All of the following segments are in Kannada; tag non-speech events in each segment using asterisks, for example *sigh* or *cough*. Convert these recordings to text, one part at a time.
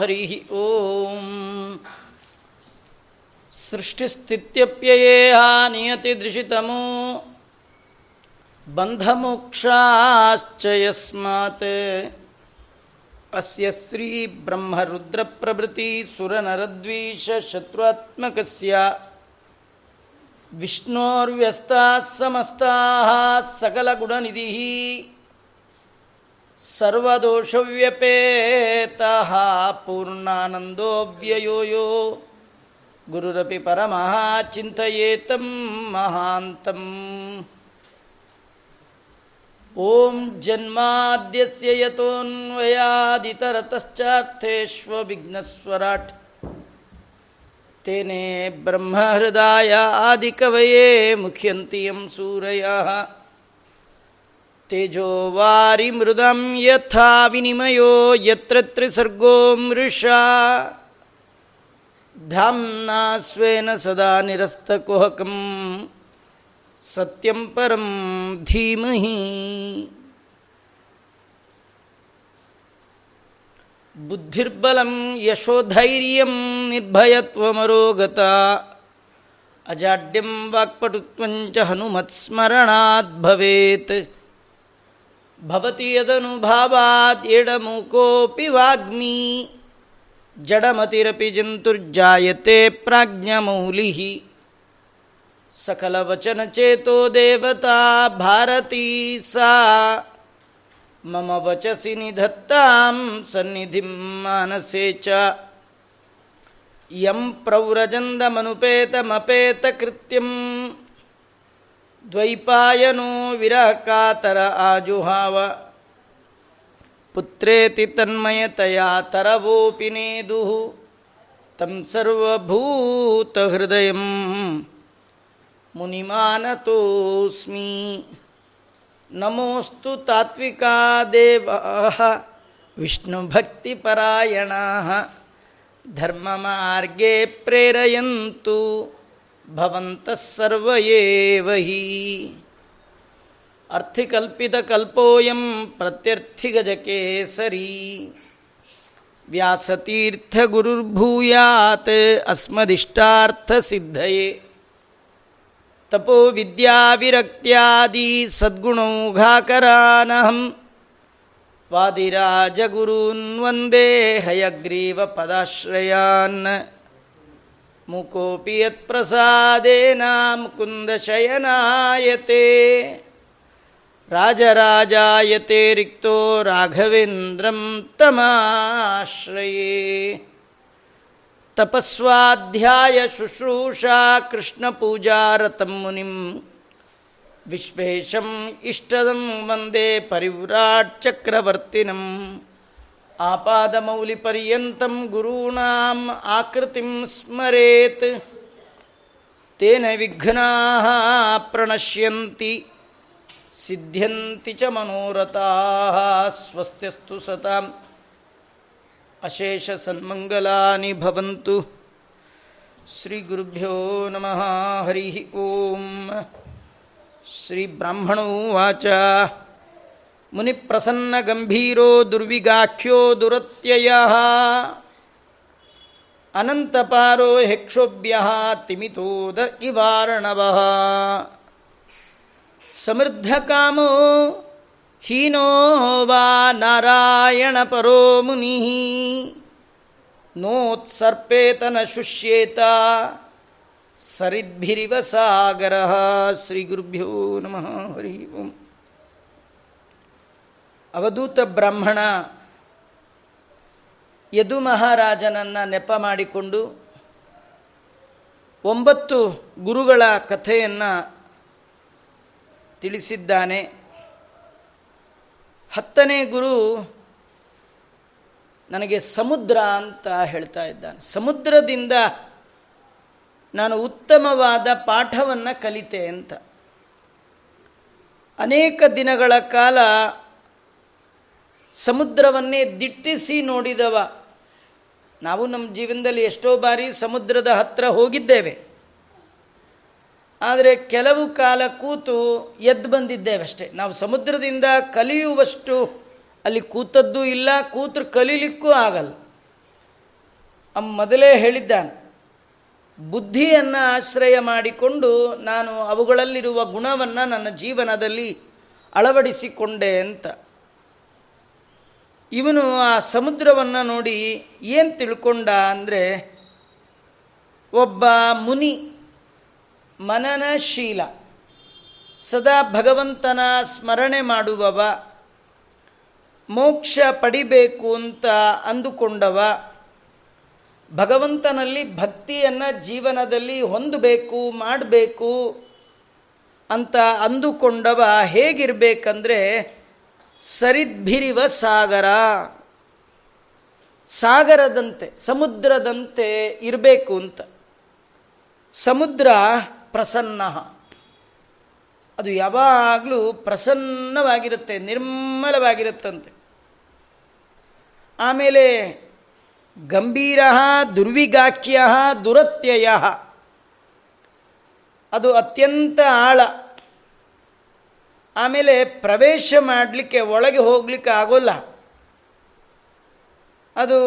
हरिः ॐ सृष्टिस्थित्यप्ययेहा नियतिदृशितमो बन्धमोक्षाश्च यस्मात्। अस्य श्रीब्रह्मरुद्रप्रभृतिसुरनरद्वीषशत्रुत्मकस्य विष्णोर्व्यस्ताः समस्ताः सकलगुणनिधिः। सर्वदोषव्यपेतः पूर्णानन्दोऽव्ययो। यो गुरुरपि परमः चिन्तयेतं महान्तम् ॐ जन्माद्यस्य यतोऽन्वयादितरतश्चार्थेष्वविघ्नस्वराट्। तेने ब्रह्महृदाय आदिकवये मुख्यन्ति यं सूरयः। तेजो वारिमृदं यथा विनिमयो यत्र त्रिसर्गो मृषा धाम्ना स्वेन सदा निरस्तकुहकं सत्यं परं धीमहि बुद्धिर्बलं यशोधैर्यं निर्भयत्वमरोगता अजाड्यं वाक्पटुत्वञ्च हनुमत्स्मरणात् भवेत् ಭವತಿಯದನುಭಾವಾತ್ ಎಡಮುಕೋಪಿ ವಾಗ್ಮಿ. ಜಡಮತಿರಪಿ ಜಂತುರ್ಜಾಯತೆ ಪ್ರಾಜ್ಞಮೌಲಿ ಸಕಲವಚನಚೇತೋ ದೇವತಾ ಭಾರತೀ ಸಾ. ಮಮ ವಚಸಿ ನಿಧತ್ತಾಂ ಸನ್ನಿಧಿ ಮಾನಸೇ ಚ. ಯಂ ಪ್ರವ್ರಜಂದಮನುಪೇತಮಪೇತಕೃತ್ಯಂ ದ್ವೈಪಾಯನೋ ವಿರಹಕಾತರ ಆಜುಹಾವ. ಪುತ್ರೇತಿ ತನ್ಮಯತೆಯ ತರವೋಪಿ ನೇದು. ತಂ ಸರ್ವಭೂತಹೃದಯ ಮುನಿಮಾನತೋಸ್ಮಿ. ನಮೋಸ್ತು ತಾತ್ವಿಕಾ ದೇವಾ ವಿಷ್ಣುಭಕ್ತಿಪರಾಯಣ. ಧರ್ಮಮಾರ್ಗೇ ಪ್ರೇರಯಂತು. ಭವಂತಃ ಸರ್ವ ಏವ ಹಿ ಅರ್ಥಿಕಲ್ಪಿತಕಲ್ಪೋಯಂ ಪ್ರತ್ಯರ್ಥಿಗಜಕೇಸರಿ ಅಸ್ಮದಿಷ್ಟಾರ್ಥ ಅಸ್ಮದಿಷ್ಟಾರ್ಥಸಿದ್ಧಯೇ ತಪೋ ವಿದ್ಯಾವಿರಕ್ತ್ಯಾದಿ ಸದ್ಗುಣೌಘಾಕರಾನಹಂ ವಾದಿರಾಜಗುರೂನ್ ವಂದೇ ಹಯಗ್ರೀವಪದಾಶ್ರಯಾನ್ ಮುಕೋಪಿ ಯತ್ಪ್ರಸಾದೇನ ಮುಕುಂದಶಯನಾಯತೆ ರಾಜರಾಜಾಯತೆ ರಿಕ್ತೋ ರಾಘವೇಂದ್ರಂ ತಮಾಶ್ರಯೇ. ತಪಸ್ವಾಧ್ಯಾಯ ಶುಶ್ರೂಷಾ ಕೃಷ್ಣಪೂಜಾರತಂ ಮುನಿಂ. ವಿಶ್ವೇಶಂ ಇಷ್ಟದಂ ವಂದೇ ಪರಿವ್ರಾಟ್ ಚಕ್ರವರ್ತಿನಂ. ಆಪಾದಮೌಲಿಪರ್ಯಂతం ಗುರುಣಾಂ ಆಕೃತಿಂ ಸ್ಮರೇತ್. ತೇನ ವಿಘ್ನಾ ಪ್ರಣಶ್ಯಂತಿ, ಸಿದ್ಧ್ಯಂತಿ ಚ ಮನೋರಥಾಃ ಸ್ವಸ್ತ್ಯಸ್ತು ಸತಾಂ. ಅಶೇಷ ಸನ್ಮಂಗಲಾನಿ ಭವಂತು. ಶ್ರೀ ಗುರುಭ್ಯೋ ನಮಃ ಹರಿ ಓಂ. ಶ್ರೀ ಬ್ರಾಹ್ಮಣೋವಾಚ ಮುನಿಪ್ರಸನ್ನಗಂಭೀರೋ ದುರ್ವಿಗಾಖ್ಯೋ ದುರತ್ಯಯ. ಅನಂತಪಾರೋ ಹೆಕ್ಷೋಭ್ಯ ತಿಮಿತೋದ ಇವಾರಣವ. ಸಮೃದ್ಧ ಕಾಮೋ ಹೀನೋ ವಾ ನಾರಾಯಣ ಪರೋ ಮುನಿ. ನೋತ್ಸರ್ಪೇತನ ಶುಷ್ಯೇತ ಸರಿದ್ಭಿರಿವ ಸಾಗರ. ಶ್ರೀ ಗುರುಭ್ಯೋ ನಮಃ. ಹರಿ ಓಂ. ಅವಧೂತ ಬ್ರಾಹ್ಮಣ ಯದು ಮಹಾರಾಜನನ್ನು ನೆಪ ಮಾಡಿಕೊಂಡು ಒಂಬತ್ತು ಗುರುಗಳ ಕಥೆಯನ್ನು ತಿಳಿಸಿದ್ದಾನೆ. ಹತ್ತನೇ ಗುರು ನನಗೆ ಸಮುದ್ರ ಅಂತ ಹೇಳ್ತಾ ಇದ್ದಾನೆ. ಸಮುದ್ರದಿಂದ ನಾನು ಉತ್ತಮವಾದ ಪಾಠವನ್ನು ಕಲಿತೆ ಅಂತ. ಅನೇಕ ದಿನಗಳ ಕಾಲ ಸಮುದ್ರವನ್ನೇ ದಿಟ್ಟಿಸಿ ನೋಡಿದವ. ನಾವು ನಮ್ಮ ಜೀವನದಲ್ಲಿ ಎಷ್ಟೋ ಬಾರಿ ಸಮುದ್ರದ ಹತ್ತಿರ ಹೋಗಿದ್ದೇವೆ. ಆದರೆ ಕೆಲವು ಕಾಲ ಕೂತು ಎದ್ದು ಬಂದಿದ್ದೇವೆ ಅಷ್ಟೇ ನಾವು ಸಮುದ್ರದಿಂದ ಕಲಿಯುವಷ್ಟು ಅಲ್ಲಿ ಕೂತದ್ದು ಇಲ್ಲ, ಕೂತ್ರು ಕಲೀಲಿಕ್ಕೂ ಆಗಲ್ಲ. ಅಮ್ಮ ಮೊದಲೇ ಹೇಳಿದ್ದಾನೆ, ಬುದ್ಧಿಯನ್ನು ಆಶ್ರಯ ಮಾಡಿಕೊಂಡು ನಾನು ಅವುಗಳಲ್ಲಿರುವ ಗುಣವನ್ನು ನನ್ನ ಜೀವನದಲ್ಲಿ ಅಳವಡಿಸಿಕೊಂಡೆ ಅಂತ. ಇವನು ಆ ಸಮುದ್ರವನ್ನು ನೋಡಿ ಏನು ತಿಳ್ಕೊಂಡ ಅಂದರೆ ಒಬ್ಬ ಮುನಿ ಮನನಶೀಲ ಸದಾ ಭಗವಂತನ ಸ್ಮರಣೆ ಮಾಡುವವ, ಮೋಕ್ಷ ಪಡಿಬೇಕು ಅಂತ ಅಂದುಕೊಂಡವ, ಭಗವಂತನಲ್ಲಿ ಭಕ್ತಿಯನ್ನು ಜೀವನದಲ್ಲಿ ಹೊಂದಬೇಕು, ಮಾಡಬೇಕು ಅಂತ ಅಂದುಕೊಂಡವ ಹೇಗಿರಬೇಕಂದ್ರೆ ಸರಿದ್ಭಿರಿವ ಸಾಗರ. ಸಾಗರದಂತೆ, ಸಮುದ್ರದಂತೆ ಇರಬೇಕು ಅಂತ. ಸಮುದ್ರ ಪ್ರಸನ್ನ. ಅದು ಯಾವಾಗಲೂ ಪ್ರಸನ್ನವಾಗಿರುತ್ತೆ, ನಿರ್ಮಲವಾಗಿರುತ್ತಂತೆ. ಆಮೇಲೆ ಗಂಭೀರ, ದುರ್ವಿಗಾಖ್ಯ, ದುರತ್ಯಯ. ಅದು ಅತ್ಯಂತ ಆಳ. ಆಮೇಲೆ ಪ್ರವೇಶ ಮಾಡಲಿಕ್ಕೆ ಒಳಗೆ ಹೋಗಲಿಕ್ಕೆ ಆಗೋಲ್ಲ. ಅದು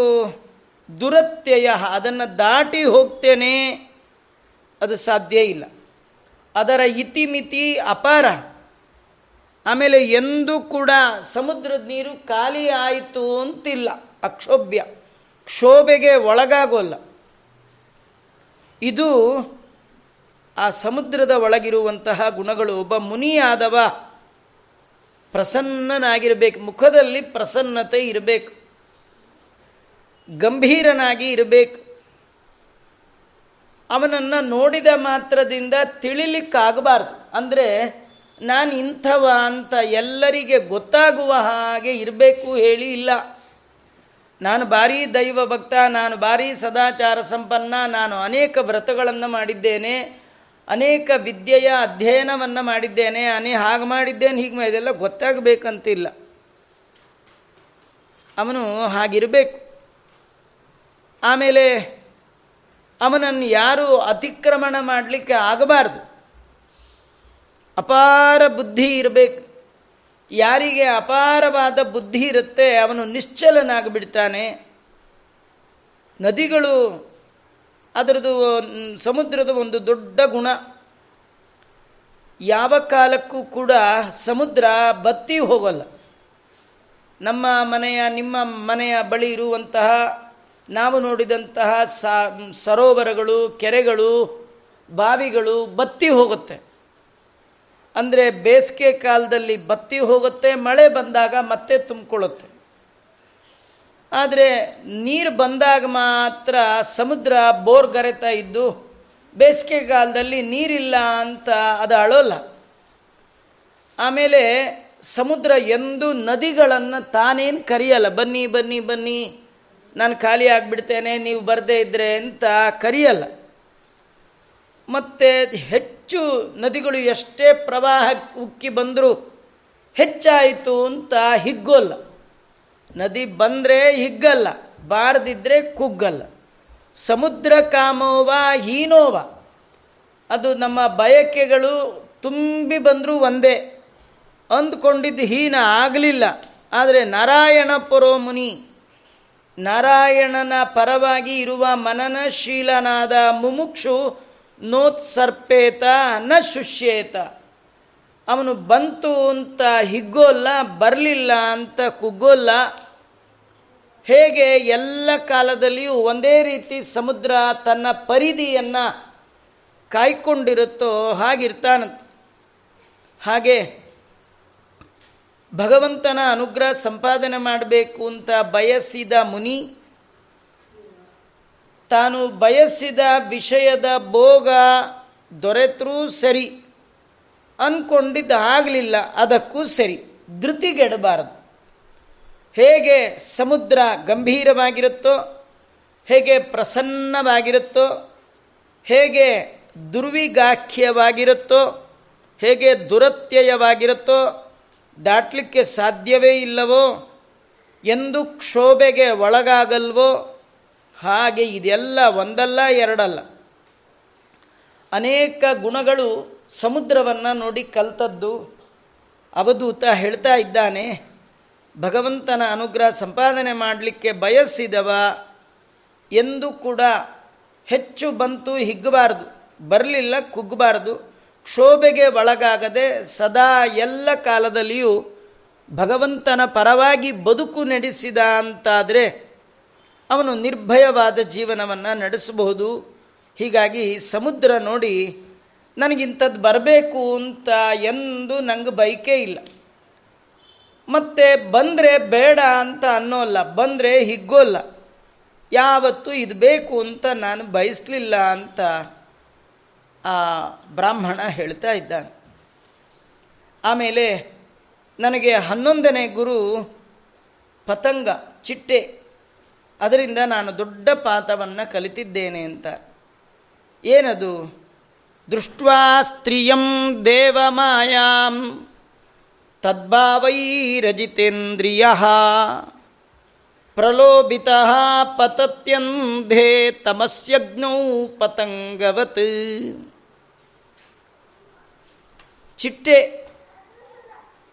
ದುರತ್ಯಯ, ಅದನ್ನು ದಾಟಿ ಹೋಗ್ತೇನೆ, ಅದು ಸಾಧ್ಯ ಇಲ್ಲ. ಅದರ ಇತಿಮಿತಿ ಅಪಾರ. ಆಮೇಲೆ ಎಂದೂ ಕೂಡ ಸಮುದ್ರದ ನೀರು ಖಾಲಿ ಆಯಿತು ಅಂತಿಲ್ಲ, ಅಕ್ಷೋಭ್ಯ. ಕ್ಷೋಭೆಗೆ ಒಳಗಾಗೋಲ್ಲ. ಇದು ಆ ಸಮುದ್ರದ ಒಳಗಿರುವಂತಹ ಗುಣಗಳು. ಒಬ್ಬ ಮುನಿಯಾದವ ಪ್ರಸನ್ನನಾಗಿರಬೇಕು, ಮುಖದಲ್ಲಿ ಪ್ರಸನ್ನತೆ ಇರಬೇಕು, ಗಂಭೀರನಾಗಿ ಇರಬೇಕು. ಅವನನ್ನು ನೋಡಿದ ಮಾತ್ರದಿಂದ ತಿಳಿಲಿಕ್ಕಾಗಬಾರ್ದು. ಅಂದರೆ ನಾನು ಇಂಥವ ಅಂತ ಎಲ್ಲರಿಗೆ ಗೊತ್ತಾಗುವ ಹಾಗೆ ಇರಬೇಕು ಹೇಳಿ ಇಲ್ಲ. ನಾನು ಭಾರೀ ದೈವ ಭಕ್ತ ನಾನು ಭಾರೀ ಸದಾಚಾರ ಸಂಪನ್ನ, ನಾನು ಅನೇಕ ವ್ರತಗಳನ್ನು ಮಾಡಿದ್ದೇನೆ. ಅನೇಕ ವಿದ್ಯೆಯ ಅಧ್ಯಯನವನ್ನು ಮಾಡಿದ್ದೇನೆ, ಅನೇ ಹಾಗೆ ಮಾಡಿದ್ದೇನೆ, ಹೀಗೆ ಇದೆಲ್ಲ ಗೊತ್ತಾಗಬೇಕಂತಿಲ್ಲ. ಅವನು ಹಾಗಿರಬೇಕು. ಆಮೇಲೆ ಅವನನ್ನು ಯಾರು ಅತಿಕ್ರಮಣ ಮಾಡಲಿಕ್ಕೆ ಆಗಬಾರ್ದು. ಅಪಾರ ಬುದ್ಧಿ ಇರಬೇಕು. ಯಾರಿಗೆ ಅಪಾರವಾದ ಬುದ್ಧಿ ಇರುತ್ತೆ, ಅವನು ನಿಶ್ಚಲನಾಗಿಬಿಡ್ತಾನೆ. ನದಿಗಳು ಅದರದ್ದು ಸಮುದ್ರದ ಒಂದು ದೊಡ್ಡ ಗುಣ. ಯಾವ ಕಾಲಕ್ಕೂ ಕೂಡ ಸಮುದ್ರ ಬತ್ತಿ ಹೋಗಲ್ಲ. ನಮ್ಮ ಮನೆಯ, ನಿಮ್ಮ ಮನೆಯ ಬಳಿ ಇರುವಂತಹ, ನಾವು ನೋಡಿದಂತಹ ಸರೋವರಗಳು, ಕೆರೆಗಳು, ಬಾವಿಗಳು ಬತ್ತಿ ಹೋಗುತ್ತೆ. ಅಂದರೆ ಬೇಸಿಗೆ ಕಾಲದಲ್ಲಿ ಬತ್ತಿ ಹೋಗುತ್ತೆ, ಮಳೆ ಬಂದಾಗ ಮತ್ತೆ ತುಂಬಿಕೊಳ್ಳುತ್ತೆ. ಆದರೆ ನೀರು ಬಂದಾಗ ಮಾತ್ರ ಸಮುದ್ರ ಬೋರ್ ಗರೆತಾ ಇದ್ದು ಬೇಸಿಗೆಗಾಲದಲ್ಲಿ ನೀರಿಲ್ಲ ಅಂತ ಅದು ಅಳೋಲ್ಲ. ಆಮೇಲೆ ಸಮುದ್ರ ಎಂದು ನದಿಗಳನ್ನು ತಾನೇನು ಕರೆಯಲ್ಲ, ಬನ್ನಿ ಬನ್ನಿ ಬನ್ನಿ, ನಾನು ಖಾಲಿ ಆಗಿಬಿಡ್ತೇನೆ, ನೀವು ಬರದೇ ಇದ್ದರೆ ಅಂತ ಕರೆಯಲ್ಲ. ಮತ್ತು ಹೆಚ್ಚು ನದಿಗಳು ಎಷ್ಟೇ ಪ್ರವಾಹ ಉಕ್ಕಿ ಬಂದರೂ ಹೆಚ್ಚಾಯಿತು ಅಂತ ಹಿಗ್ಗೋಲ್ಲ. ನದಿ ಬಂದರೆ ಹಿಗ್ಗಲ್ಲ ಬಾರದಿದ್ದರೆ ಕುಗ್ಗಲ್ಲ. ಸಮುದ್ರ ಕಾಮೋವ, ಹೀನೋವ. ಅದು ನಮ್ಮ ಬಯಕೆಗಳು ತುಂಬಿ ಬಂದರೂ ಒಂದೇ. ಅಂದ್ಕೊಂಡಿದ್ದು ಹೀನ ಆಗಲಿಲ್ಲ. ಆದರೆ ನಾರಾಯಣ ಪುರೋಮುನಿ, ನಾರಾಯಣನ ಪರವಾಗಿ ಇರುವ ಮನನಶೀಲನಾದ ಮುಮುಕ್ಷು ನೋತ್ಸರ್ಪೇತ ನ ಶುಷ್ಯೇತ. ಅವನು ಬಂತು ಅಂತ ಹಿಗ್ಗೋಲ್ಲ, ಬರಲಿಲ್ಲ ಅಂತ ಕುಗ್ಗೋಲ್ಲ. ಹೇಗೆ ಎಲ್ಲ ಕಾಲದಲ್ಲಿಯೂ ಒಂದೇ ರೀತಿ ಸಮುದ್ರ ತನ್ನ ಪರಿಧಿಯನ್ನು ಕಾಯ್ಕೊಂಡಿರುತ್ತೋ ಹಾಗಿರ್ತಾನಂತ. ಹಾಗೆ ಭಗವಂತನ ಅನುಗ್ರಹ ಸಂಪಾದನೆ ಮಾಡಬೇಕು ಅಂತ ಬಯಸಿದ ಮುನಿ, ತಾನು ಬಯಸಿದ ವಿಷಯದ ಭೋಗ ದೊರೆತರೂ ಸರಿ. ಅಂದ್ಕೊಂಡಿದ್ದು ಆಗಲಿಲ್ಲ, ಅದಕ್ಕೂ ಸರಿ. ಧೃತಿಗೆಡಬಾರದು. ಹೇಗೆ ಸಮುದ್ರ ಗಂಭೀರವಾಗಿರುತ್ತೋ, ಹೇಗೆ ಪ್ರಸನ್ನವಾಗಿರುತ್ತೋ, ಹೇಗೆ ದುರ್ವಿಗಾಖ್ಯವಾಗಿರುತ್ತೋ, ಹೇಗೆ ದುರತ್ಯಯವಾಗಿರುತ್ತೋ, ದಾಟಲಿಕ್ಕೆ ಸಾಧ್ಯವೇ ಇಲ್ಲವೋ, ಎಂದು ಕ್ಷೋಭೆಗೆ ಒಳಗಾಗಲ್ವೋ, ಹಾಗೆ ಇದೆಲ್ಲ ಒಂದಲ್ಲ ಎರಡಲ್ಲ. ಅನೇಕ ಗುಣಗಳು ಸಮುದ್ರವನ್ನು ನೋಡಿ ಕಲ್ತದ್ದು ಅವಧೂತ ಹೇಳ್ತಾ ಇದ್ದಾನೆ, ಭಗವಂತನ ಅನುಗ್ರಹ ಸಂಪಾದನೆ ಮಾಡಲಿಕ್ಕೆ ಬಯಸಿದವ ಎಂದು ಕೂಡ ಹೆಚ್ಚು ಬಂತು ಹಿಗ್ಗಬಾರ್ದು, ಬರಲಿಲ್ಲ ಕುಗ್ಗಬಾರ್ದು, ಕ್ಷೋಭೆಗೆ ಒಳಗಾಗದೆ ಸದಾ ಎಲ್ಲ ಕಾಲದಲ್ಲಿಯೂ ಭಗವಂತನ ಪರವಾಗಿ ಬದುಕು ನಡೆಸಿದ ಅಂತಾದರೆ ಅವನು ನಿರ್ಭಯವಾದ ಜೀವನವನ್ನು ನಡೆಸಬಹುದು. ಹೀಗಾಗಿ ಸಮುದ್ರ ನೋಡಿ ನನಗಿಂಥದ್ದು ಬರಬೇಕು ಅಂತ ಎಂದು ನಂಗೆ ಬೈಕೇ ಇಲ್ಲ. ಮತ್ತು ಬಂದರೆ ಬೇಡ ಅಂತ ಅನ್ನೋಲ್ಲ, ಬಂದರೆ ಹಿಗ್ಗೋಲ್ಲ. ಯಾವತ್ತು ಇದು ಬೇಕು ಅಂತ ನಾನು ಬಯಸಲಿಲ್ಲ ಅಂತ ಆ ಬ್ರಾಹ್ಮಣ ಹೇಳ್ತಾ ಇದ್ದಾನೆ. ಆಮೇಲೆ ನನಗೆ ಹನ್ನೊಂದನೇ ಗುರು ಪತಂಗ, ಚಿಟ್ಟೆ. ಅದರಿಂದ ನಾನು ದೊಡ್ಡ ಪಾಠವನ್ನು ಕಲಿತಿದ್ದೇನೆ ಅಂತ. ಏನದು? ದೃಷ್ಟ್ವಾ ಸ್ತ್ರೀಯಂ ದೇವಮಾಯಾಂ ತದ್ಭಾವೈರಜಿತೇಂದ್ರಿಯ ಪ್ರಲೋಭಿತ ಪತತ್ಯಂಧೇ ತಮಸ್ಯಗ್ನೌ ಪತಂಗವತ್. ಚಿಟ್ಟೆ,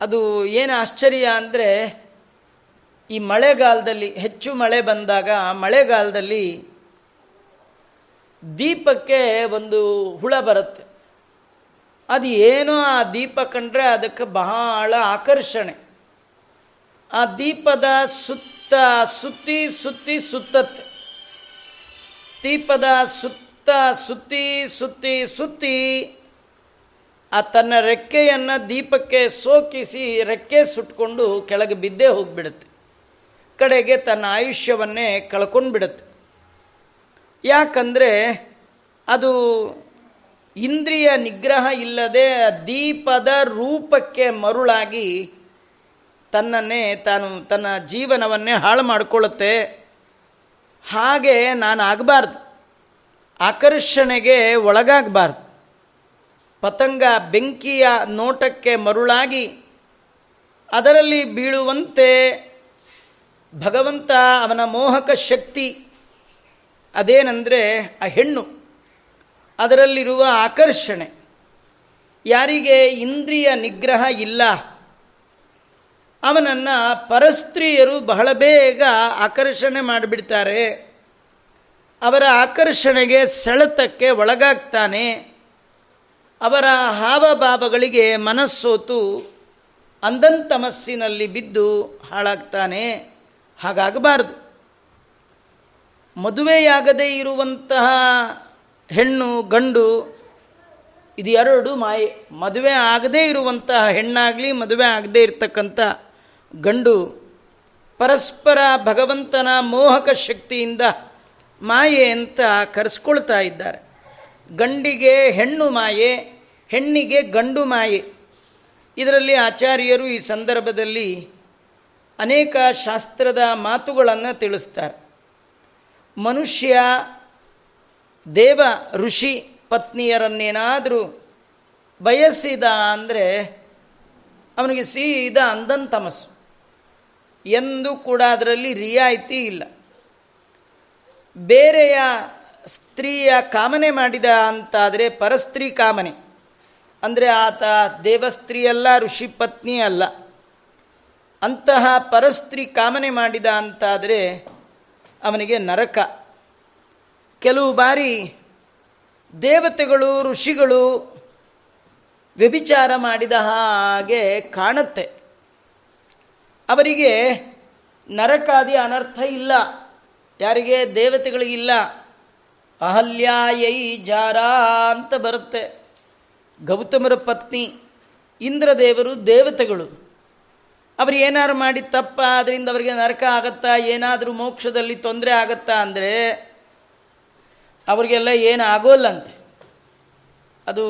ಅದು ಏನು ಆಶ್ಚರ್ಯ ಅಂದರೆ ಈ ಮಳೆಗಾಲದಲ್ಲಿ ಹೆಚ್ಚು ಮಳೆ ಬಂದಾಗ ಮಳೆಗಾಲದಲ್ಲಿ ದೀಪಕ್ಕೆ ಒಂದು ಹುಳ ಬರುತ್ತೆ. ಅದು ಏನೋ ಆ ದೀಪ ಕಂಡ್ರೆ ಅದಕ್ಕೆ ಬಹಳ ಆಕರ್ಷಣೆ. ಆ ದೀಪದ ಸುತ್ತ ಸುತ್ತಿ ಸುತ್ತಿ ಸುತ್ತತ್ತೆ. ದೀಪದ ಸುತ್ತ ಸುತ್ತಿ ಸುತ್ತಿ ಸುತ್ತಿ ಆ ತನ್ನ ರೆಕ್ಕೆಯನ್ನು ದೀಪಕ್ಕೆ ಸೋಕಿಸಿ ರೆಕ್ಕೆ ಸುಟ್ಕೊಂಡು ಕೆಳಗೆ ಬಿದ್ದೇ ಹೋಗಿಬಿಡುತ್ತೆ. ಕಡೆಗೆ ತನ್ನ ಆಯುಷ್ಯವನ್ನೇ ಕಳ್ಕೊಂಡು ಬಿಡುತ್ತೆ ಯಾಕಂದರೆ ಅದು ಇಂದ್ರಿಯ ನಿಗ್ರಹ ಇಲ್ಲದೆ ದೀಪದ ರೂಪಕ್ಕೆ ಮರುಳಾಗಿ ತನ್ನನ್ನೇ ತಾನು ತನ್ನ ಜೀವನವನ್ನೇ ಹಾಳು ಮಾಡಿಕೊಳ್ಳುತ್ತೆ. ಹಾಗೆ ನಾನು ಆಗಬಾರ್ದು. ಆಕರ್ಷಣೆಗೆ ಒಳಗಾಗಬಾರ್ದು. ಪತಂಗ ಬೆಂಕಿಯ ನೋಟಕ್ಕೆ ಮರುಳಾಗಿ ಅದರಲ್ಲಿ ಬೀಳುವಂತೆ ಭಗವಂತ ಅವನ ಮೋಹಕ ಶಕ್ತಿ ಅದೇನೆಂದರೆ ಆ ಹೆಣ್ಣು, ಅದರಲ್ಲಿರುವ ಆಕರ್ಷಣೆ. ಯಾರಿಗೆ ಇಂದ್ರಿಯ ನಿಗ್ರಹ ಇಲ್ಲ, ಅವನನ್ನು ಪರಸ್ತ್ರೀಯರು ಬಹಳ ಬೇಗ ಆಕರ್ಷಣೆ ಮಾಡಿಬಿಡ್ತಾರೆ. ಅವರ ಆಕರ್ಷಣೆಗೆ ಸೆಳೆತಕ್ಕೆ ಒಳಗಾಗ್ತಾನೆ. ಅವರ ಹಾವಭಾವಗಳಿಗೆ ಮನಸ್ಸೋತು ಅಂದಂತಮಸ್ಸಿನಲ್ಲಿ ಬಿದ್ದು ಹಾಳಾಗ್ತಾನೆ. ಹಾಗಾಗಬಾರದು. ಮದುವೆಯಾಗದೇ ಇರುವಂತಹ ಹೆಣ್ಣು, ಗಂಡು ಇದು ಎರಡು ಮಾಯೆ. ಮದುವೆ ಆಗದೇ ಇರುವಂತಹ ಹೆಣ್ಣಾಗಲಿ, ಮದುವೆ ಆಗದೇ ಇರತಕ್ಕಂಥ ಗಂಡು ಪರಸ್ಪರ ಭಗವಂತನ ಮೋಹಕ ಶಕ್ತಿಯಿಂದ ಮಾಯೆ ಅಂತ ಕರೆಸ್ಕೊಳ್ತಾ ಇದ್ದಾರೆ. ಗಂಡಿಗೆ ಹೆಣ್ಣು ಮಾಯೆ, ಹೆಣ್ಣಿಗೆ ಗಂಡು ಮಾಯೆ. ಇದರಲ್ಲಿ ಆಚಾರ್ಯರು ಈ ಸಂದರ್ಭದಲ್ಲಿ ಅನೇಕ ಶಾಸ್ತ್ರದ ಮಾತುಗಳನ್ನು ತಿಳಿಸ್ತಾರೆ. ಮನುಷ್ಯ ದೇವ ಋಷಿ ಪತ್ನಿಯರನ್ನೇನಾದರೂ ಬಯಸಿದ ಅಂದರೆ ಅವನಿಗೆ ಸೀದ ಅಂದನ್ ತಮಸ್ಸು. ಎಂದು ಕೂಡ ಅದರಲ್ಲಿ ರಿಯಾಯಿತಿ ಇಲ್ಲ. ಬೇರೆಯ ಸ್ತ್ರೀಯ ಕಾಮನೆ ಮಾಡಿದ ಅಂತಾದರೆ ಪರಸ್ತ್ರೀ ಕಾಮನೆ. ಅಂದರೆ ಆತ ದೇವಸ್ತ್ರೀಯಲ್ಲ ಋಷಿ ಪತ್ನಿ ಅಲ್ಲ. ಅಂತಹ ಪರಸ್ತ್ರೀ ಕಾಮನೆ ಮಾಡಿದ ಅಂತಾದರೆ ಅವನಿಗೆ ನರಕ. ಕೆಲವು ಬಾರಿ ದೇವತೆಗಳು, ಋಷಿಗಳು ವ್ಯಭಿಚಾರ ಮಾಡಿದ ಹಾಗೆ ಕಾಣುತ್ತೆ. ಅವರಿಗೆ ನರಕಾದಿ ಅನರ್ಥ ಇಲ್ಲ. ಯಾರಿಗೆ? ದೇವತೆಗಳಿಗಿಲ್ಲ ಅಹಲ್ಯಾಯೈ ಜಾರ ಅಂತ ಬರುತ್ತೆ. ಗೌತಮರ ಪತ್ನಿ ಇಂದ್ರದೇವರು ದೇವತೆಗಳು. ಅವರು ಏನಾದ್ರು ಮಾಡಿ ತಪ್ಪ ಅದರಿಂದ ಅವರಿಗೆ ನರಕ ಆಗತ್ತಾ, ಏನಾದರೂ ಮೋಕ್ಷದಲ್ಲಿ ತೊಂದರೆ ಆಗತ್ತಾ ಅಂದರೆ ಅವರಿಗೆಲ್ಲ ಏನು ಆಗೋಲ್ಲಂತೆ ಅದು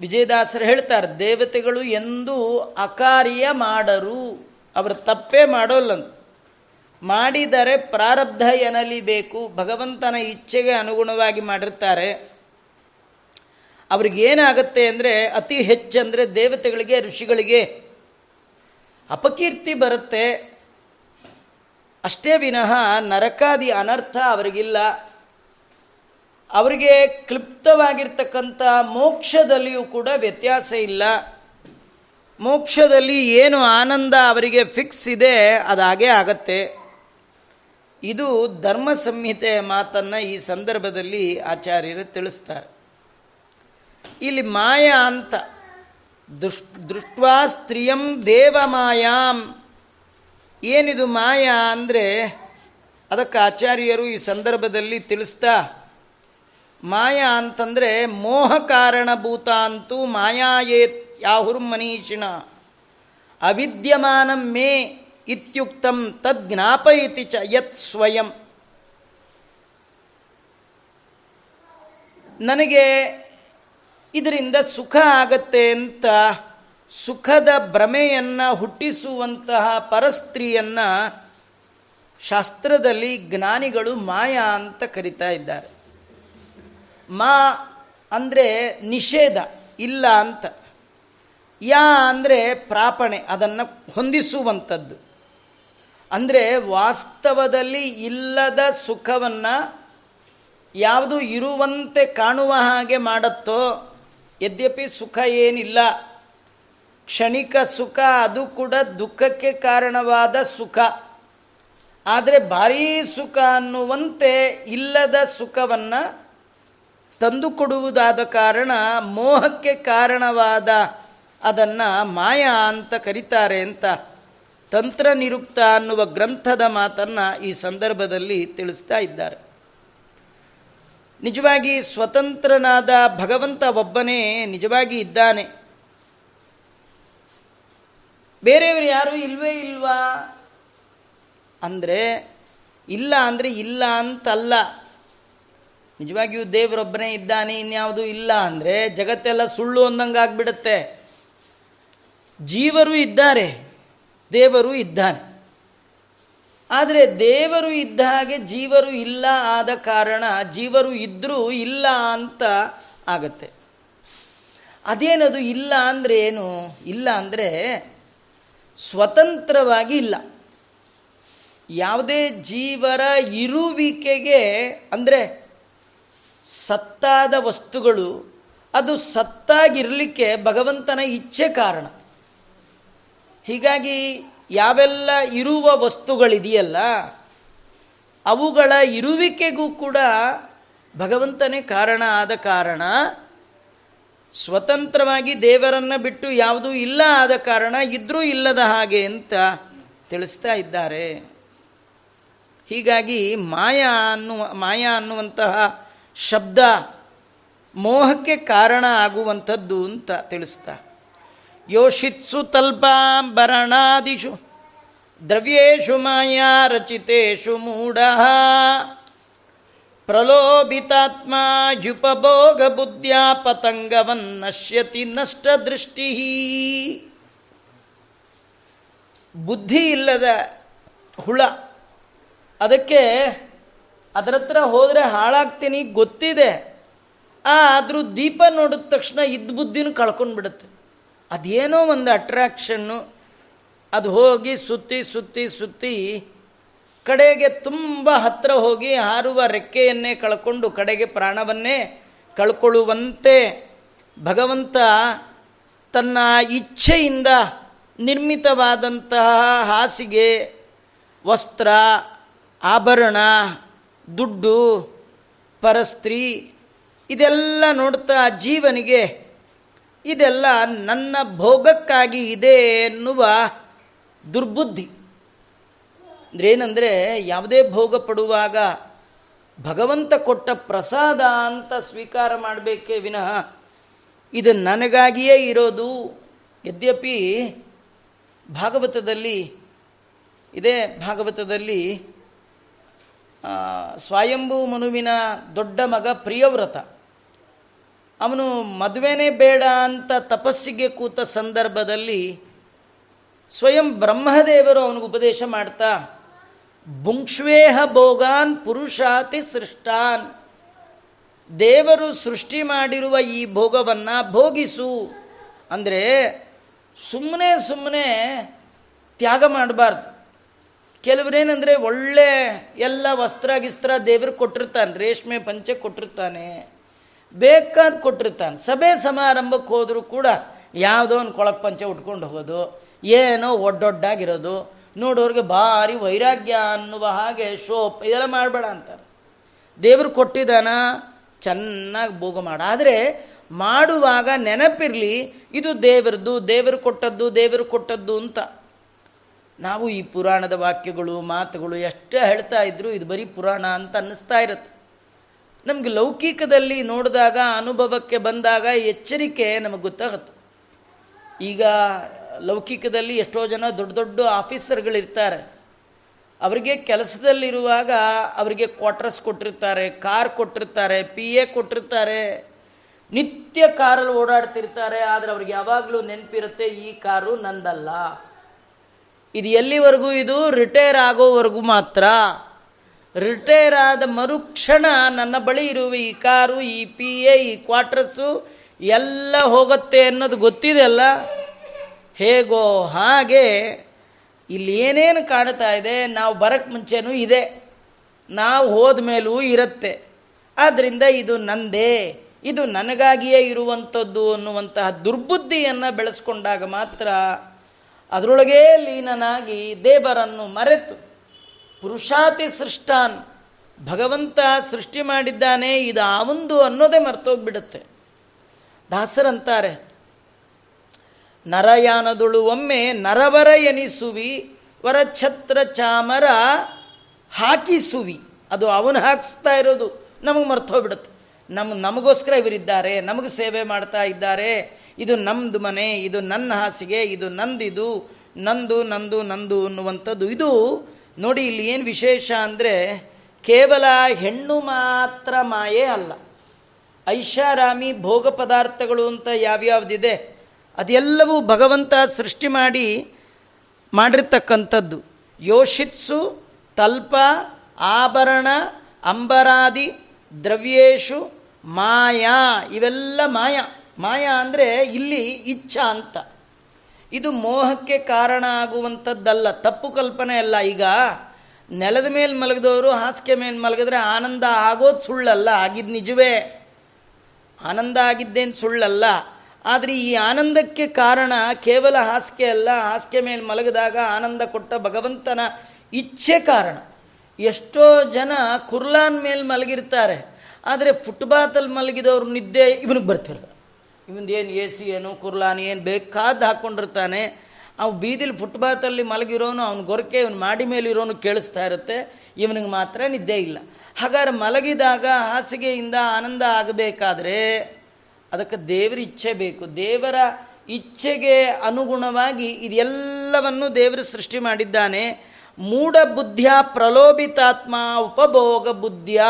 ವಿಜಯದಾಸರು ಹೇಳ್ತಾರೆ, ದೇವತೆಗಳು ಎಂದೂ ಅಕಾರ್ಯ ಮಾಡರು, ಅವರು ತಪ್ಪೇ ಮಾಡೋಲ್ಲಂತೆ. ಮಾಡಿದರೆ ಪ್ರಾರಬ್ಧ ಎನ್ನಲಿಬೇಕು, ಭಗವಂತನ ಇಚ್ಛೆಗೆ ಅನುಗುಣವಾಗಿ ಮಾಡಿರ್ತಾರೆ. ಅವ್ರಿಗೇನಾಗತ್ತೆ ಅಂದರೆ ಅತಿ ಹೆಚ್ಚಂದರೆ ದೇವತೆಗಳಿಗೆ, ಋಷಿಗಳಿಗೆ ಅಪಕೀರ್ತಿ ಬರುತ್ತೆ. ಅಷ್ಟೇ ವಿನಃ ನರಕಾದಿ ಅನರ್ಥ ಅವರಿಗಿಲ್ಲ. ಅವರಿಗೆ ಕ್ಲಿಪ್ತವಾಗಿರ್ತಕ್ಕಂಥ ಮೋಕ್ಷದಲ್ಲಿಯೂ ಕೂಡ ವ್ಯತ್ಯಾಸ ಇಲ್ಲ. ಮೋಕ್ಷದಲ್ಲಿ ಏನು ಆನಂದ ಅವರಿಗೆ ಫಿಕ್ಸ್ ಇದೆ ಅದಾಗೇ ಆಗತ್ತೆ. ಇದು ಧರ್ಮ ಸಂಹಿತೆಯ ಮಾತನ್ನು ಈ ಸಂದರ್ಭದಲ್ಲಿ ಆಚಾರ್ಯರು ತಿಳಿಸ್ತಾರೆ. ಇಲ್ಲಿ ಮಾಯಾ ಅಂತ ದುಷ್ ದೃಷ್ಟ್ವಾ ಸ್ತ್ರೀಯಂ ದೇವಮಾಯಾಂ ಏನಿದು ಮಾಯಾ ಅಂದರೆ ಅದಕ್ಕೆ ಆಚಾರ್ಯರು ಈ ಸಂದರ್ಭದಲ್ಲಿ ತಿಳಿಸ್ತಾ, ಮಾಯಾ ಅಂತಂದರೆ ಮೋಹ ಕಾರಣಭೂತ ಅಂತೂ ಮಾಯಾಯೇತ್ ಯಾಹುರ್ ಮನೀಷಿಣ ಅವಿದ್ಯಮಾನ ಮೇ ಇತ್ಯುಕ್ತಂ ತದ್ ಜ್ಞಾಪಯಿತಿ ಚ ಯತ್ ಸ್ವಯಂ. ನನಗೆ ಇದರಿಂದ ಸುಖ ಆಗತ್ತೆ ಅಂತ ಸುಖದ ಭ್ರಮೆಯನ್ನು ಹುಟ್ಟಿಸುವಂತಹ ಪರಸ್ತ್ರೀಯನ್ನು ಶಾಸ್ತ್ರದಲ್ಲಿ ಜ್ಞಾನಿಗಳು ಮಾಯಾ ಅಂತ ಕರಿತಾ ಇದ್ದಾರೆ. ಮಾ ಅಂದರೆ ನಿಷೇಧ, ಇಲ್ಲ ಅಂತ. ಯಾ ಅಂದರೆ ಪ್ರಾಪಣೆ, ಅದನ್ನು ಹೊಂದಿಸುವಂಥದ್ದು. ಅಂದರೆ ವಾಸ್ತವದಲ್ಲಿ ಇಲ್ಲದ ಸುಖವನ್ನು ಯಾವುದು ಇರುವಂತೆ ಕಾಣುವ ಹಾಗೆ ಮಾಡುತ್ತೋ ಯದ್ಯಪಿ ಸುಖ ಏನಿಲ್ಲ, ಕ್ಷಣಿಕ ಸುಖ ಅದು ಕೂಡ ದುಃಖಕ್ಕೆ ಕಾರಣವಾದ ಸುಖ. ಆದರೆ ಭಾರೀ ಸುಖ ಅನ್ನುವಂತೆ ಇಲ್ಲದ ಸುಖವನ್ನು ತಂದುಕೊಡುವುದಾದ ಕಾರಣ ಮೋಹಕ್ಕೆ ಕಾರಣವಾದ ಅದನ್ನು ಮಾಯಾ ಅಂತ ಕರೀತಾರೆ ಅಂತ ತಂತ್ರ ನಿರುಕ್ತ ಅನ್ನುವ ಗ್ರಂಥದ ಮಾತನ್ನು ಈ ಸಂದರ್ಭದಲ್ಲಿ ತಿಳಿಸ್ತಾ ಇದ್ದಾರೆ. ನಿಜವಾಗಿ ಸ್ವತಂತ್ರನಾದ ಭಗವಂತ ಒಬ್ಬನೇ ನಿಜವಾಗಿ ಇದ್ದಾನೆ. ಬೇರೆಯವರು ಯಾರೂ ಇಲ್ವೇ ಇಲ್ವಾ? ಅಂದರೆ, ಇಲ್ಲ ಅಂದರೆ ಇಲ್ಲ ಅಂತಲ್ಲ. ನಿಜವಾಗಿಯೂ ದೇವರೊಬ್ಬನೇ ಇದ್ದಾನೆ, ಇನ್ಯಾವುದು ಇಲ್ಲ ಅಂದರೆ ಜಗತ್ತೆಲ್ಲ ಸುಳ್ಳು ಅಂದಂಗೆ ಆಗಿಬಿಡುತ್ತೆ ಜೀವರು ಇದ್ದಾರೆ, ದೇವರು ಇದ್ದಾನೆ. ಆದರೆ ದೇವರು ಇದ್ದ ಹಾಗೆ ಜೀವರು ಇಲ್ಲ ಆದ ಕಾರಣ ಜೀವರು ಇದ್ದರೂ ಇಲ್ಲ ಅಂತ ಆಗತ್ತೆ. ಅದೇನದು ಇಲ್ಲ ಅಂದರೆ ಏನು? ಇಲ್ಲ ಅಂದರೆ ಸ್ವತಂತ್ರವಾಗಿ ಇಲ್ಲ. ಯಾವುದೇ ಜೀವರ ಇರುವಿಕೆಗೆ ಅಂದರೆ ಸತ್ತಾದ ವಸ್ತುಗಳು, ಅದು ಸತ್ತಾಗಿರಲಿಕ್ಕೆ ಭಗವಂತನ ಇಚ್ಛೆ ಕಾರಣ. ಹೀಗಾಗಿ ಯಾವೆಲ್ಲ ಇರುವ ವಸ್ತುಗಳಿದೆಯಲ್ಲ, ಅವುಗಳ ಇರುವಿಕೆಗೂ ಕೂಡ ಭಗವಂತನೇ ಕಾರಣ ಆದ ಕಾರಣ, ಸ್ವತಂತ್ರವಾಗಿ ದೇವರನ್ನು ಬಿಟ್ಟು ಯಾವುದೂ ಇಲ್ಲ ಆದ ಕಾರಣ ಇದ್ರೂ ಇಲ್ಲದ ಹಾಗೆ ಅಂತ ತಿಳಿಸ್ತಾ ಇದ್ದಾರೆ. ಹೀಗಾಗಿ ಮಾಯಾ ಅನ್ನುವ, ಮಾಯಾ ಅನ್ನುವಂತಹ ಶಬ್ದ ಮೋಹಕ್ಕೆ ಕಾರಣ ಆಗುವಂಥದ್ದು ಅಂತ ತಿಳಿಸ್ತಾ ಯೋಷಿತ್ಸು ತಲ್ಪಾಂಬರಣಾದಿಷು ದ್ರವ್ಯೇಶು ಮಾಯಾ ರಚಿತೇಶು ಮೂಢ. ಪ್ರಲೋಭಿತಾತ್ಮ ಯುಪಭೋಗ ಬುದ್ಧಿಯ ಪತಂಗವನ್ನಶ್ಯತಿ ನಷ್ಟ ದೃಷ್ಟಿ ಬುದ್ಧಿ ಇಲ್ಲದ ಹುಳ, ಅದಕ್ಕೆ ಅದರ ಹತ್ರ ಹೋದರೆ ಹಾಳಾಗ್ತೀನಿ ಗೊತ್ತಿದೆ, ಆದರೂ ದೀಪ ನೋಡಿದ ತಕ್ಷಣ ಇದ್ದ ಬುದ್ಧಿನೂ ಅದೇನೋ ಒಂದು ಅಟ್ರ್ಯಾಕ್ಷನ್ನು ಅದು ಹೋಗಿ ಸುತ್ತಿ ಸುತ್ತಿ ಸುತ್ತಿ ಕಡೆಗೆ ತುಂಬ ಹತ್ತಿರ ಹೋಗಿ ಹಾರುವ ರೆಕ್ಕೆಯನ್ನೇ ಕಳ್ಕೊಂಡು ಕಡೆಗೆ ಪ್ರಾಣವನ್ನೇ ಕಳ್ಕೊಳ್ಳುವಂತೆ ಭಗವಂತ ತನ್ನ ಇಚ್ಛೆಯಿಂದ ನಿರ್ಮಿತವಾದಂತಹ ಹಾಸಿಗೆ, ವಸ್ತ್ರ, ಆಭರಣ, ದುಡ್ಡು, ಪರಸ್ತ್ರೀ, ಇದೆಲ್ಲ ನೋಡ್ತಾ ಜೀವನಿಗೆ ಇದೆಲ್ಲ ನನ್ನ ಭೋಗಕ್ಕಾಗಿ ಇದೆ ಎನ್ನುವ ದುರ್ಬುದ್ಧಿ. ಅಂದ್ರೆ ಏನಂದರೆ ಯಾವುದೇ ಭೋಗ ಪಡುವಾಗ ಭಗವಂತ ಕೊಟ್ಟ ಪ್ರಸಾದ ಅಂತ ಸ್ವೀಕಾರ ಮಾಡಬೇಕೇ ವಿನಃ ಇದು ನನಗಾಗಿಯೇ ಇರೋದು. ಯದ್ಯಪಿ ಭಾಗವತದಲ್ಲಿ, ಇದೇ ಭಾಗವತದಲ್ಲಿ ಸ್ವಯಂಭೂ ಮನುವಿನ ದೊಡ್ಡ ಮಗ ಪ್ರಿಯವ್ರತ. ಅವನು ಮದುವೆನೇ ಬೇಡ ಅಂತ ತಪಸ್ಸಿಗೆ ಕೂತ ಸಂದರ್ಭದಲ್ಲಿ ಸ್ವಯಂ ಬ್ರಹ್ಮದೇವರು ಅವನಿಗೆ ಉಪದೇಶ ಮಾಡ್ತಾ ಬುಂಕ್ಷ್ವೇಹ ಭೋಗಾನ್ ಪುರುಷಾತಿ ಸೃಷ್ಟಾನ್. ದೇವರು ಸೃಷ್ಟಿ ಮಾಡಿರುವ ಈ ಭೋಗವನ್ನು ಭೋಗಿಸು. ಅಂದರೆ ಸುಮ್ಮನೆ ಸುಮ್ಮನೆ ತ್ಯಾಗ ಮಾಡಬಾರ್ದು. ಕೆಲವರೇನಂದರೆ ಒಳ್ಳೆ ಎಲ್ಲ ವಸ್ತ್ರ ಗಿಸ್ತ್ರ ದೇವರು ಕೊಟ್ಟಿರ್ತಾನೆ, ರೇಷ್ಮೆ ಪಂಚೆ ಕೊಟ್ಟಿರ್ತಾನೆ. ಬೇಕಾದ ಕೊಟ್ಟಿರ್ತಾನೆ. ಸಭೆ ಸಮಾರಂಭಕ್ಕೆ ಹೋದರೂ ಕೂಡ ಯಾವುದೋ ಒಂದು ಕೊಳಕ್ ಪಂಚ ಉಟ್ಕೊಂಡು ಹೋಗೋದು, ಏನೋ ಒಡ್ಡೊಡ್ಡಾಗಿರೋದು, ನೋಡೋರಿಗೆ ಭಾರಿ ವೈರಾಗ್ಯ ಅನ್ನುವ ಹಾಗೆ ಶೋಪ್, ಇದೆಲ್ಲ ಮಾಡಬೇಡ ಅಂತಾರೆ. ದೇವರು ಕೊಟ್ಟಿದ್ದಾನ ಚೆನ್ನಾಗಿ ಭೋಗ ಮಾಡ. ಆದರೆ ಮಾಡುವಾಗ ನೆನಪಿರಲಿ, ಇದು ದೇವರದ್ದು, ದೇವರು ಕೊಟ್ಟದ್ದು ದೇವರು ಕೊಟ್ಟದ್ದು ಅಂತ. ನಾವು ಈ ಪುರಾಣದ ವಾಕ್ಯಗಳು, ಮಾತುಗಳು ಎಷ್ಟೇ ಹೇಳ್ತಾ ಇದ್ರು ಇದು ಬರೀ ಪುರಾಣ ಅಂತ ಅನ್ನಿಸ್ತಾ ಇರುತ್ತೆ. ನಮಗೆ ಲೌಕಿಕದಲ್ಲಿ ನೋಡಿದಾಗ, ಅನುಭವಕ್ಕೆ ಬಂದಾಗ ಎಚ್ಚರಿಕೆ ನಮಗೆ ಗೊತ್ತಾಗುತ್ತೆ. ಈಗ ಲೌಕಿಕದಲ್ಲಿ ಎಷ್ಟೋ ಜನ ದೊಡ್ಡ ದೊಡ್ಡ ಆಫೀಸರ್ಗಳಿರ್ತಾರೆ. ಅವರಿಗೆ ಕೆಲಸದಲ್ಲಿರುವಾಗ ಅವರಿಗೆ ಕ್ವಾರ್ಟರ್ಸ್ ಕೊಟ್ಟಿರ್ತಾರೆ, ಕಾರ್ ಕೊಟ್ಟಿರ್ತಾರೆ ಪಿ ಎ ಕೊಟ್ಟಿರ್ತಾರೆ. ನಿತ್ಯ ಕಾರಲ್ಲಿ ಓಡಾಡ್ತಿರ್ತಾರೆ, ಆದರೆ ಅವ್ರಿಗೆ ಯಾವಾಗಲೂ ನೆನಪಿರುತ್ತೆ, ಈ ಕಾರು ನಂದಲ್ಲ. ಇದು ಎಲ್ಲಿವರೆಗೂ ಇದು ರಿಟೈರ್ ಆಗೋವರೆಗೂ ಮಾತ್ರ. ರಿಟೈರ್ ಆದ ಮರುಕ್ಷಣ ನನ್ನ ಬಳಿ ಇರುವ ಈ ಕಾರು, ಈ ಪಿ ಎ ಈ ಕ್ವಾರ್ಟರ್ಸು ಎಲ್ಲ ಹೋಗುತ್ತೆ ಅನ್ನೋದು ಗೊತ್ತಿದೆ ಅಲ್ಲ? ಹೇಗೋ ಹಾಗೆ ಇಲ್ಲಿ ಏನೇನು ಕಾಣ್ತಾ ಇದೆ, ನಾವು ಬರಕ್ಕೆ ಮುಂಚೆನೂ ಇದೆ. ನಾವು ಹೋದ ಮೇಲೂ ಇರುತ್ತೆ. ಆದ್ದರಿಂದ ಇದು ನಂದೇ. ಇದು ನನಗಾಗಿಯೇ ಇರುವಂಥದ್ದು ಅನ್ನುವಂತಹ ದುರ್ಬುದ್ಧಿಯನ್ನು ಬೆಳೆಸ್ಕೊಂಡಾಗ ಮಾತ್ರ ಅದರೊಳಗೇ ಲೀನನಾಗಿ ದೇವರನ್ನು ಮರೆತು ಪುರುಷಾತಿ ಸೃಷ್ಟಾನ್. ಭಗವಂತ ಸೃಷ್ಟಿ ಮಾಡಿದ್ದಾನೆ, ಇದು ಅವಂದು ಅನ್ನೋದೇ ಮರ್ತೋಗ್ಬಿಡುತ್ತೆ. ದಾಸರಂತಾರೆ, ನರಯಾನದುಳು ಒಮ್ಮೆ ನರವರ ಎನಿಸುವಿ, ವರಛತ್ರ ಚಾಮರ ಹಾಕಿಸುವಿ. ಅದು ಅವನು ಹಾಕಿಸ್ತಾ ಇರೋದು, ನಮಗೆ ಮರ್ತೋಗ್ಬಿಡುತ್ತೆ. ನಮ್ಮ ನಮಗೋಸ್ಕರ ಇವರಿದ್ದಾರೆ, ನಮಗೆ ಸೇವೆ ಮಾಡ್ತಾ ಇದ್ದಾರೆ. ಇದು ನಮ್ಮದು ಮನೆ, ಇದು ನನ್ನ ಹಾಸಿಗೆ, ಇದು ನಂದಿದು, ನಂದು ನಂದು ನಂದು ಅನ್ನುವಂಥದ್ದು. ಇದು ನೋಡಿ, ಇಲ್ಲಿ ಏನು ವಿಶೇಷ ಅಂದರೆ ಕೇವಲ ಹೆಣ್ಣು ಮಾತ್ರ ಮಾಯೇ ಅಲ್ಲ. ಐಷಾರಾಮಿ ಭೋಗ ಪದಾರ್ಥಗಳು ಅಂತ ಯಾವ್ಯಾವ್ದಿದೆ, ಅದೆಲ್ಲವೂ ಭಗವಂತ ಸೃಷ್ಟಿ ಮಾಡಿ ಮಾಡಿರ್ತಕ್ಕಂಥದ್ದು. ಯೋಷಿತ್ಸು, ತಲ್ಪ, ಆಭರಣ, ಅಂಬರಾದಿ, ದ್ರವ್ಯೇಶು, ಮಾಯಾ, ಇವೆಲ್ಲ ಮಾಯಾ. ಮಾಯಾ ಅಂದರೆ ಇಲ್ಲಿ ಇಚ್ಛಾ ಅಂತ. ಇದು ಮೋಹಕ್ಕೆ ಕಾರಣ ಆಗುವಂಥದ್ದಲ್ಲ, ತಪ್ಪು ಕಲ್ಪನೆ ಅಲ್ಲ. ಈಗ ನೆಲದ ಮೇಲೆ ಮಲಗಿದವರು ಹಾಸಿಗೆ ಮೇಲೆ ಮಲಗಿದ್ರೆ ಆನಂದ ಆಗೋದು ಸುಳ್ಳಲ್ಲ ಆಗಿದ್ದು ನಿಜವೇ. ಆನಂದ ಆಗಿದ್ದೇನು ಸುಳ್ಳಲ್ಲ. ಆದರೆ ಈ ಆನಂದಕ್ಕೆ ಕಾರಣ ಕೇವಲ ಹಾಸಿಗೆ ಅಲ್ಲ, ಹಾಸಿಗೆ ಮೇಲೆ ಮಲಗಿದಾಗ ಆನಂದ ಕೊಟ್ಟ ಭಗವಂತನ ಇಚ್ಛೆ ಕಾರಣ. ಎಷ್ಟೋ ಜನ ಕುರ್ಲಾನ್ ಮೇಲೆ ಮಲಗಿರ್ತಾರೆ, ಆದರೆ ಫುಟ್ಬಾತಲ್ಲಿ ಮಲಗಿದವರು ನಿದ್ದೆ ಇವನಿಗೆ ಬರ್ತಿರಲ್ಲ. ಇವನ್ ಏನು ಎ ಸಿ ಏನು, ಕುರ್ಲಾನ್ ಏನು ಬೇಕಾದ ಹಾಕ್ಕೊಂಡಿರ್ತಾನೆ ಅವು ಬೀದಿಲಿ ಫುಟ್ಬಾತಲ್ಲಿ ಮಲಗಿರೋನು, ಅವ್ನು ಗೊರಕೆ, ಇವನು ಮಾಡಿ ಮೇಲಿರೋನು ಕೇಳಿಸ್ತಾ ಇರುತ್ತೆ. ಇವನಿಗೆ ಮಾತ್ರ ನಿದ್ದೆ ಇಲ್ಲ. ಹಾಗಾದ್ರೆ ಮಲಗಿದಾಗ ಹಾಸಿಗೆಯಿಂದ ಆನಂದ ಆಗಬೇಕಾದ್ರೆ ಅದಕ್ಕೆ ದೇವರ ಇಚ್ಛೆ ಬೇಕು. ದೇವರ ಇಚ್ಛೆಗೆ ಅನುಗುಣವಾಗಿ ಇದೆಲ್ಲವನ್ನು ದೇವರು ಸೃಷ್ಟಿ ಮಾಡಿದ್ದಾನೆ. ಮೂಢ ಬುದ್ಧಿಯ ಪ್ರಲೋಭಿತಾತ್ಮ ಉಪಭೋಗ ಬುದ್ಧಿಯ.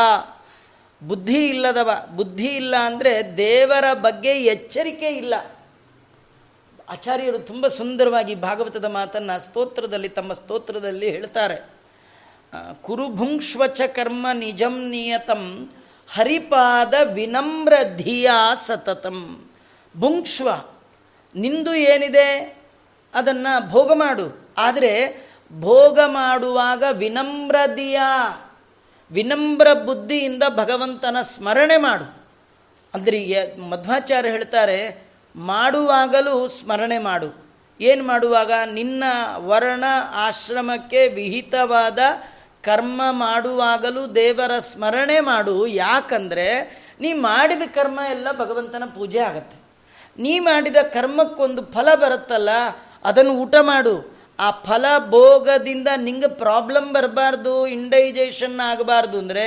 ಬುದ್ಧಿ ಇಲ್ಲದವ, ಬುದ್ಧಿ ಇಲ್ಲ ಅಂದರೆ ದೇವರ ಬಗ್ಗೆ ಎಚ್ಚರಿಕೆ ಇಲ್ಲ. ಆಚಾರ್ಯರು ತುಂಬ ಸುಂದರವಾಗಿ ಭಾಗವತದ ಮಾತನ್ನು ಸ್ತೋತ್ರದಲ್ಲಿ, ತಮ್ಮ ಸ್ತೋತ್ರದಲ್ಲಿ ಹೇಳ್ತಾರೆ. ಕುರುಭುಂಕ್ಷ್ವಚ ಕರ್ಮ ನಿಜಂ ನಿಯತಂ, ಹರಿಪಾದ ವಿನಮ್ರ ಧಿಯಾ ಸತತಂ. ಭುಂಕ್ಷ್ವ, ನಿಂದು ಏನಿದೆ ಅದನ್ನು ಭೋಗ ಮಾಡು. ಆದರೆ ಭೋಗ ಮಾಡುವಾಗ ವಿನಮ್ರದಿಯ ವಿನಮ್ರ ಬುದ್ಧಿಯಿಂದ ಭಗವಂತನ ಸ್ಮರಣೆ ಮಾಡು. ಅಂದರೆ ಮಧ್ವಾಚಾರ್ಯ ಹೇಳ್ತಾರೆ, ಮಾಡುವಾಗಲೂ ಸ್ಮರಣೆ ಮಾಡು. ಏನು ಮಾಡುವಾಗ? ನಿನ್ನ ವರ್ಣ ಆಶ್ರಮಕ್ಕೆ ವಿಹಿತವಾದ ಕರ್ಮ ಮಾಡುವಾಗಲೂ ದೇವರ ಸ್ಮರಣೆ ಮಾಡು. ಯಾಕಂದರೆ ನೀ ಮಾಡಿದ ಕರ್ಮ ಎಲ್ಲ ಭಗವಂತನ ಪೂಜೆ ಆಗತ್ತೆ. ನೀ ಮಾಡಿದ ಕರ್ಮಕ್ಕೊಂದು ಫಲ ಬರುತ್ತಲ್ಲ, ಅದನ್ನು ಊಟ ಮಾಡು. ಆ ಫಲ ಭೋಗದಿಂದ ನಿಂಗೆ ಪ್ರಾಬ್ಲಮ್ ಬರಬಾರ್ದು ಇಂಡೈಜೇಷನ್ ಆಗಬಾರ್ದು ಅಂದರೆ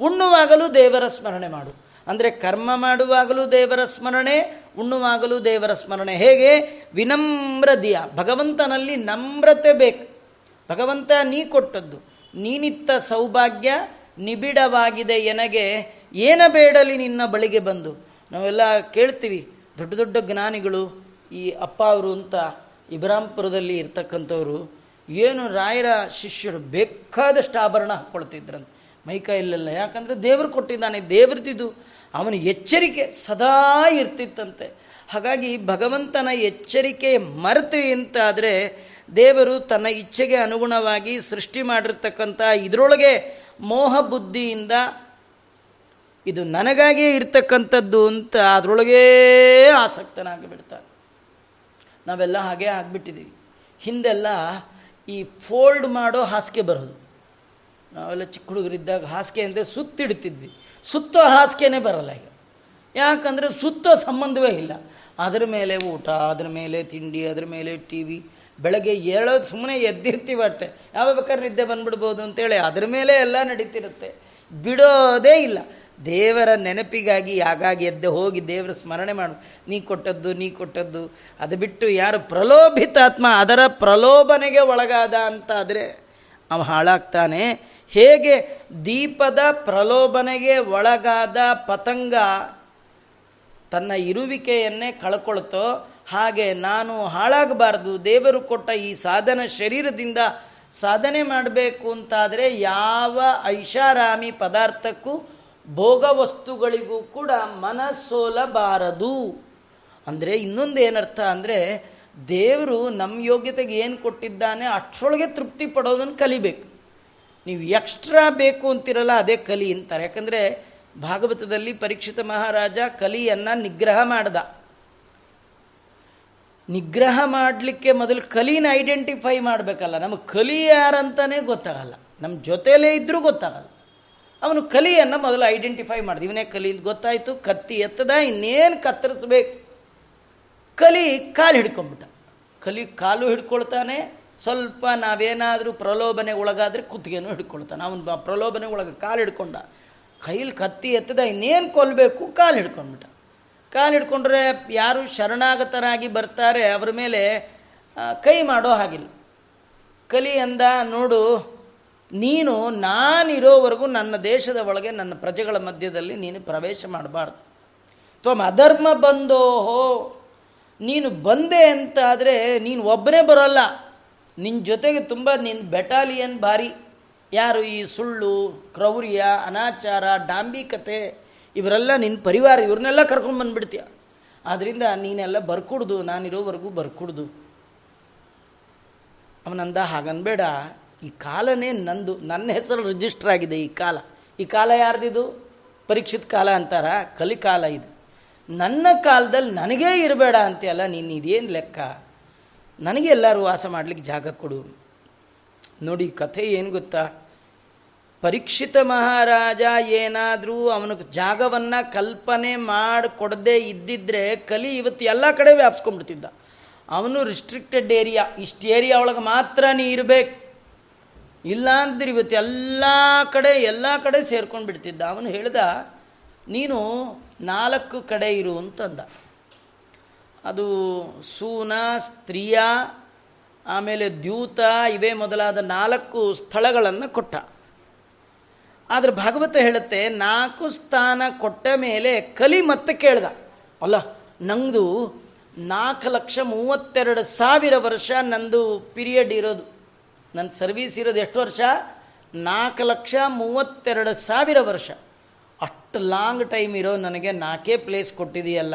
ಉಣ್ಣುವಾಗಲೂ ದೇವರ ಸ್ಮರಣೆ ಮಾಡು. ಅಂದರೆ ಕರ್ಮ ಮಾಡುವಾಗಲೂ ದೇವರ ಸ್ಮರಣೆ, ಉಣ್ಣುವಾಗಲೂ ದೇವರ ಸ್ಮರಣೆ. ಹೇಗೆ? ವಿನಮ್ರದಿಯ ಭಗವಂತನಲ್ಲಿ ನಮ್ರತೆ ಬೇಕು. ಭಗವಂತ ನೀ ಕೊಟ್ಟದ್ದು, ನೀನಿತ್ತ ಸೌಭಾಗ್ಯ ನಿಬಿಡವಾಗಿದೆ ಎನಗೆ ಏನ ಬೇಡಲಿ ನಿನ್ನ ಬಳಿಗೆ ಬಂದು. ನಾವೆಲ್ಲ ಕೇಳ್ತೀವಿ, ದೊಡ್ಡ ದೊಡ್ಡ ಜ್ಞಾನಿಗಳು, ಈ ಅಪ್ಪ ಅವರು ಅಂತ ಇಬ್ರಾಂಪುರದಲ್ಲಿ ಇರ್ತಕ್ಕಂಥವ್ರು, ಏನು ರಾಯರ ಶಿಷ್ಯರು ಬೇಕಾದಷ್ಟು ಆಭರಣ ಹಾಕ್ಕೊಳ್ತಿದ್ರಂತ ಮೈಕ ಇಲ್ಲಲ್ಲ. ಯಾಕಂದರೆ ದೇವರು ಕೊಟ್ಟಿದ್ದಾನೆ ದೇವ್ರದಿದು ಅವನ ಎಚ್ಚರಿಕೆ ಸದಾ ಇರ್ತಿತ್ತಂತೆ. ಹಾಗಾಗಿ ಭಗವಂತನ ಎಚ್ಚರಿಕೆ ಮರೆತು ಅಂತಾದರೆ ದೇವರು ತನ್ನ ಇಚ್ಛೆಗೆ ಅನುಗುಣವಾಗಿ ಸೃಷ್ಟಿ ಮಾಡಿರ್ತಕ್ಕಂಥ ಇದರೊಳಗೆ ಮೋಹ ಬುದ್ಧಿಯಿಂದ ಇದು ನನಗಾಗಿಯೇ ಇರ್ತಕ್ಕಂಥದ್ದು ಅಂತ ಅದರೊಳಗೇ ಆಸಕ್ತನಾಗಿಬಿಡ್ತಾನೆ. ನಾವೆಲ್ಲ ಹಾಗೆ ಆಗಿಬಿಟ್ಟಿದ್ದೀವಿ. ಹಿಂದೆಲ್ಲ ಈ ಫೋಲ್ಡ್ ಮಾಡೋ ಹಾಸಿಗೆ ಬರೋದು. ನಾವೆಲ್ಲ ಚಿಕ್ಕ ಹುಡುಗರಿದ್ದಾಗ ಹಾಸಿಗೆ ಅಂದರೆ ಸುತ್ತಿಡ್ತಿದ್ವಿ. ಸುತ್ತೋ ಹಾಸಿಗೆನೇ ಬರಲ್ಲ ಈಗ. ಯಾಕಂದರೆ ಸುತ್ತೋ ಸಂಬಂಧವೇ ಇಲ್ಲ. ಅದರ ಮೇಲೆ ಊಟ, ಅದರ ಮೇಲೆ ತಿಂಡಿ, ಅದರ ಮೇಲೆ ಟಿ ವಿ. ಬೆಳಗ್ಗೆ ಏಳೋದು ಸುಮ್ಮನೆ ಎದ್ದಿರ್ತೀವಿ ಅಟ್ಟೆ ಯಾವ ಬೇಕಾದ್ರೆ ನಿದ್ದೆ ಬಂದ್ಬಿಡ್ಬೋದು ಅಂತೇಳಿ ಅದ್ರ ಮೇಲೆ ಎಲ್ಲ ನಡೀತಿರುತ್ತೆ. ಬಿಡೋದೇ ಇಲ್ಲ. ದೇವರ ನೆನಪಿಗಾಗಿ ಆಗಾಗಿ ಎದ್ದೆ ಹೋಗಿ ದೇವರ ಸ್ಮರಣೆ ಮಾಡು. ನೀ ಕೊಟ್ಟದ್ದು ನೀ ಕೊಟ್ಟದ್ದು. ಅದು ಬಿಟ್ಟು ಯಾರು ಪ್ರಲೋಭಿತಾತ್ಮ ಅದರ ಪ್ರಲೋಭನೆಗೆ ಒಳಗಾದ ಅಂತಾದರೆ ಅವ ಹಾಳಾಗ್ತಾನೆ. ಹೇಗೆ ದೀಪದ ಪ್ರಲೋಭನೆಗೆ ಒಳಗಾದ ಪತಂಗ ತನ್ನ ಇರುವಿಕೆಯನ್ನೇ ಕಳ್ಕೊಳ್ತೋ, ಹಾಗೆ ನಾನು ಹಾಳಾಗಬಾರ್ದು, ದೇವರು ಕೊಟ್ಟ ಈ ಸಾಧನ ಶರೀರದಿಂದ ಸಾಧನೆ ಮಾಡಬೇಕು ಅಂತಾದರೆ ಯಾವ ಐಷಾರಾಮಿ ಪದಾರ್ಥಕ್ಕೂ ಭೋಗ ವಸ್ತುಗಳಿಗೂ ಕೂಡ ಮನಸ್ಸೋಲಬಾರದು. ಅಂದರೆ ಇನ್ನೊಂದು ಏನರ್ಥ ಅಂದರೆ ದೇವರು ನಮ್ಮ ಯೋಗ್ಯತೆಗೆ ಏನು ಕೊಟ್ಟಿದ್ದಾನೆ ಅಷ್ಟರೊಳಗೆ ತೃಪ್ತಿ ಪಡೋದನ್ನು ಕಲಿಬೇಕು. ನೀವು ಎಕ್ಸ್ಟ್ರಾ ಬೇಕು ಅಂತಿರಲ್ಲ ಅದೇ ಕಲಿ ಅಂತಾರೆ. ಯಾಕಂದರೆ ಭಾಗವತದಲ್ಲಿ ಪರೀಕ್ಷಿತ ಮಹಾರಾಜ ಕಲಿಯನ್ನು ನಿಗ್ರಹ ಮಾಡ್ದ. ನಿಗ್ರಹ ಮಾಡಲಿಕ್ಕೆ ಮೊದಲು ಕಲಿನ ಐಡೆಂಟಿಫೈ ಮಾಡಬೇಕಲ್ಲ. ನಮಗೆ ಕಲಿ ಯಾರಂತಲೇ ಗೊತ್ತಾಗಲ್ಲ. ನಮ್ಮ ಜೊತೆಯಲ್ಲೇ ಇದ್ದರೂ ಗೊತ್ತಾಗಲ್ಲ. ಅವನು ಕಲಿಯನ್ನು ಮೊದಲು ಐಡೆಂಟಿಫೈ ಮಾಡಿದ. ಇವನೇ ಕಲಿ ಅಂತ ಗೊತ್ತಾಯಿತು, ಕತ್ತಿ ಎತ್ತದ, ಇನ್ನೇನು ಕತ್ತರಿಸ್ಬೇಕು? ಕಲಿ ಕಾಲು ಹಿಡ್ಕೊಂಬಿಟ್ಟ ಕಲಿ ಕಾಲು ಹಿಡ್ಕೊಳ್ತಾನೆ, ಸ್ವಲ್ಪ ನಾವೇನಾದರೂ ಪ್ರಲೋಭನೆ ಒಳಗಾದರೆ ಕುತ್ತಿಗೆನೂ ಹಿಡ್ಕೊಳ್ತಾನೆ. ಅವನು ಪ್ರಲೋಭನೆ ಒಳಗೆ ಕಾಲು ಹಿಡ್ಕೊಂಡ. ಕೈಲಿ ಕತ್ತಿ ಎತ್ತದ, ಇನ್ನೇನು ಕೊಲ್ಲಬೇಕು ಕಾಲು ಹಿಡ್ಕೊಂಡ್ಬಿಟ್ಟ. ಕಾಲು ಹಿಡ್ಕೊಂಡ್ರೆ ಯಾರು ಶರಣಾಗತರಾಗಿ ಬರ್ತಾರೆ, ಅವರ ಮೇಲೆ ಕೈ ಮಾಡೋ ಹಾಗಿಲ್ಲ. ಕಲಿ ಅಂದ, ನೋಡು ನೀನು ನಾನಿರೋವರೆಗೂ ನನ್ನ ದೇಶದ ಒಳಗೆ ನನ್ನ ಪ್ರಜೆಗಳ ಮಧ್ಯದಲ್ಲಿ ನೀನು ಪ್ರವೇಶ ಮಾಡಬಾರ್ದು. ತ್ವಮ್ ಅಧರ್ಮ ಬಂದೋಹೋ, ನೀನು ಬಂದೆ ಅಂತ ಆದರೆ ನೀನು ಒಬ್ಬನೇ ಬರೋಲ್ಲ. ನಿನ್ನ ಜೊತೆಗೆ ತುಂಬ ನಿನ್ನ ಬೆಟಾಲಿಯನ್ ಭಾರಿ. ಯಾರು ಈ ಸುಳ್ಳು, ಕ್ರೌರ್ಯ, ಅನಾಚಾರ, ಡಾಂಬಿಕತೆ, ಇವರೆಲ್ಲ ನಿನ್ನ ಪರಿವಾರ, ಇವ್ರನ್ನೆಲ್ಲ ಕರ್ಕೊಂಡು ಬಂದುಬಿಡ್ತೀಯ. ಆದ್ದರಿಂದ ನೀನೆಲ್ಲ ಬರ್ಕೊಡ್ದು, ನಾನಿರೋವರೆಗೂ ಬರ್ಕೊಡ್ದು. ಅವನಂದ ಹಾಗನ್ಬೇಡ. ಈ ಕಾಲನೇ ನಂದು, ನನ್ನ ಹೆಸರು ರಿಜಿಸ್ಟರ್ ಆಗಿದೆ ಈ ಕಾಲ. ಈ ಕಾಲ ಯಾರ್ದಿದು? ಪರೀಕ್ಷಿತ ಕಾಲ ಅಂತಾರ? ಕಲಿಕಾಲ ಇದು. ನನ್ನ ಕಾಲದಲ್ಲಿ ನನಗೇ ಇರಬೇಡ ಅಂತೆಯಲ್ಲ, ನೀನು ಇದೇನು ಲೆಕ್ಕ? ನನಗೆ ಎಲ್ಲರೂ ವಾಸ ಮಾಡಲಿಕ್ಕೆ ಜಾಗ ಕೊಡು. ನೋಡಿ, ಕಥೆ ಏನು ಗೊತ್ತಾ? ಪರೀಕ್ಷಿತ ಮಹಾರಾಜ ಏನಾದರೂ ಅವನಿಗೆ ಜಾಗವನ್ನು ಕಲ್ಪನೆ ಮಾಡಿಕೊಡದೇ ಇದ್ದಿದ್ರೆ ಕಲಿ ಇವತ್ತು ಎಲ್ಲ ಕಡೆ ವ್ಯಾಪಿಸ್ಕೊಂಡ್ಬಿಡ್ತಿದ್ದ. ಅವನು ರಿಸ್ಟ್ರಿಕ್ಟೆಡ್ ಏರಿಯಾ ಇಷ್ಟು ಏರಿಯಾ ಒಳಗೆ ಮಾತ್ರ ನೀ ಇರಬೇಕು. ಇಲ್ಲ ಅಂದ್ರೆ ಇವತ್ತು ಎಲ್ಲ ಕಡೆ ಎಲ್ಲ ಕಡೆ ಸೇರ್ಕೊಂಡು ಬಿಡ್ತಿದ್ದ. ಅವನು ಹೇಳ್ದ, ನೀನು ನಾಲ್ಕು ಕಡೆ ಇರು ಅಂತಂದ. ಅದು ಸೂನ, ಸ್ತ್ರೀಯ, ಆಮೇಲೆ ದ್ಯೂತ, ಇವೇ ಮೊದಲಾದ ನಾಲ್ಕು ಸ್ಥಳಗಳನ್ನು ಕೊಟ್ಟ. ಆದರೆ ಭಾಗವತ ಹೇಳುತ್ತೆ, ನಾಲ್ಕು ಸ್ಥಾನ ಕೊಟ್ಟ ಮೇಲೆ ಕಲಿ ಮತ್ತೆ ಕೇಳ್ದ. ಅಲ್ಲ ನಂದು ನಾಲ್ಕು ಲಕ್ಷ ಮೂವತ್ತೆರಡು ಸಾವಿರ ವರ್ಷ ನಂದು ಪಿರಿಯಡ್ ಇರೋದು. ನನ್ನ ಸರ್ವೀಸ್ ಇರೋದು ಎಷ್ಟು ವರ್ಷ? ನಾಲ್ಕು ಲಕ್ಷ ಮೂವತ್ತೆರಡು ಸಾವಿರ ವರ್ಷ. ಅಷ್ಟು ಲಾಂಗ್ ಟೈಮ್ ಇರೋ ನನಗೆ ನಾಲ್ಕೇ ಪ್ಲೇಸ್ ಕೊಟ್ಟಿದೆಯಲ್ಲ.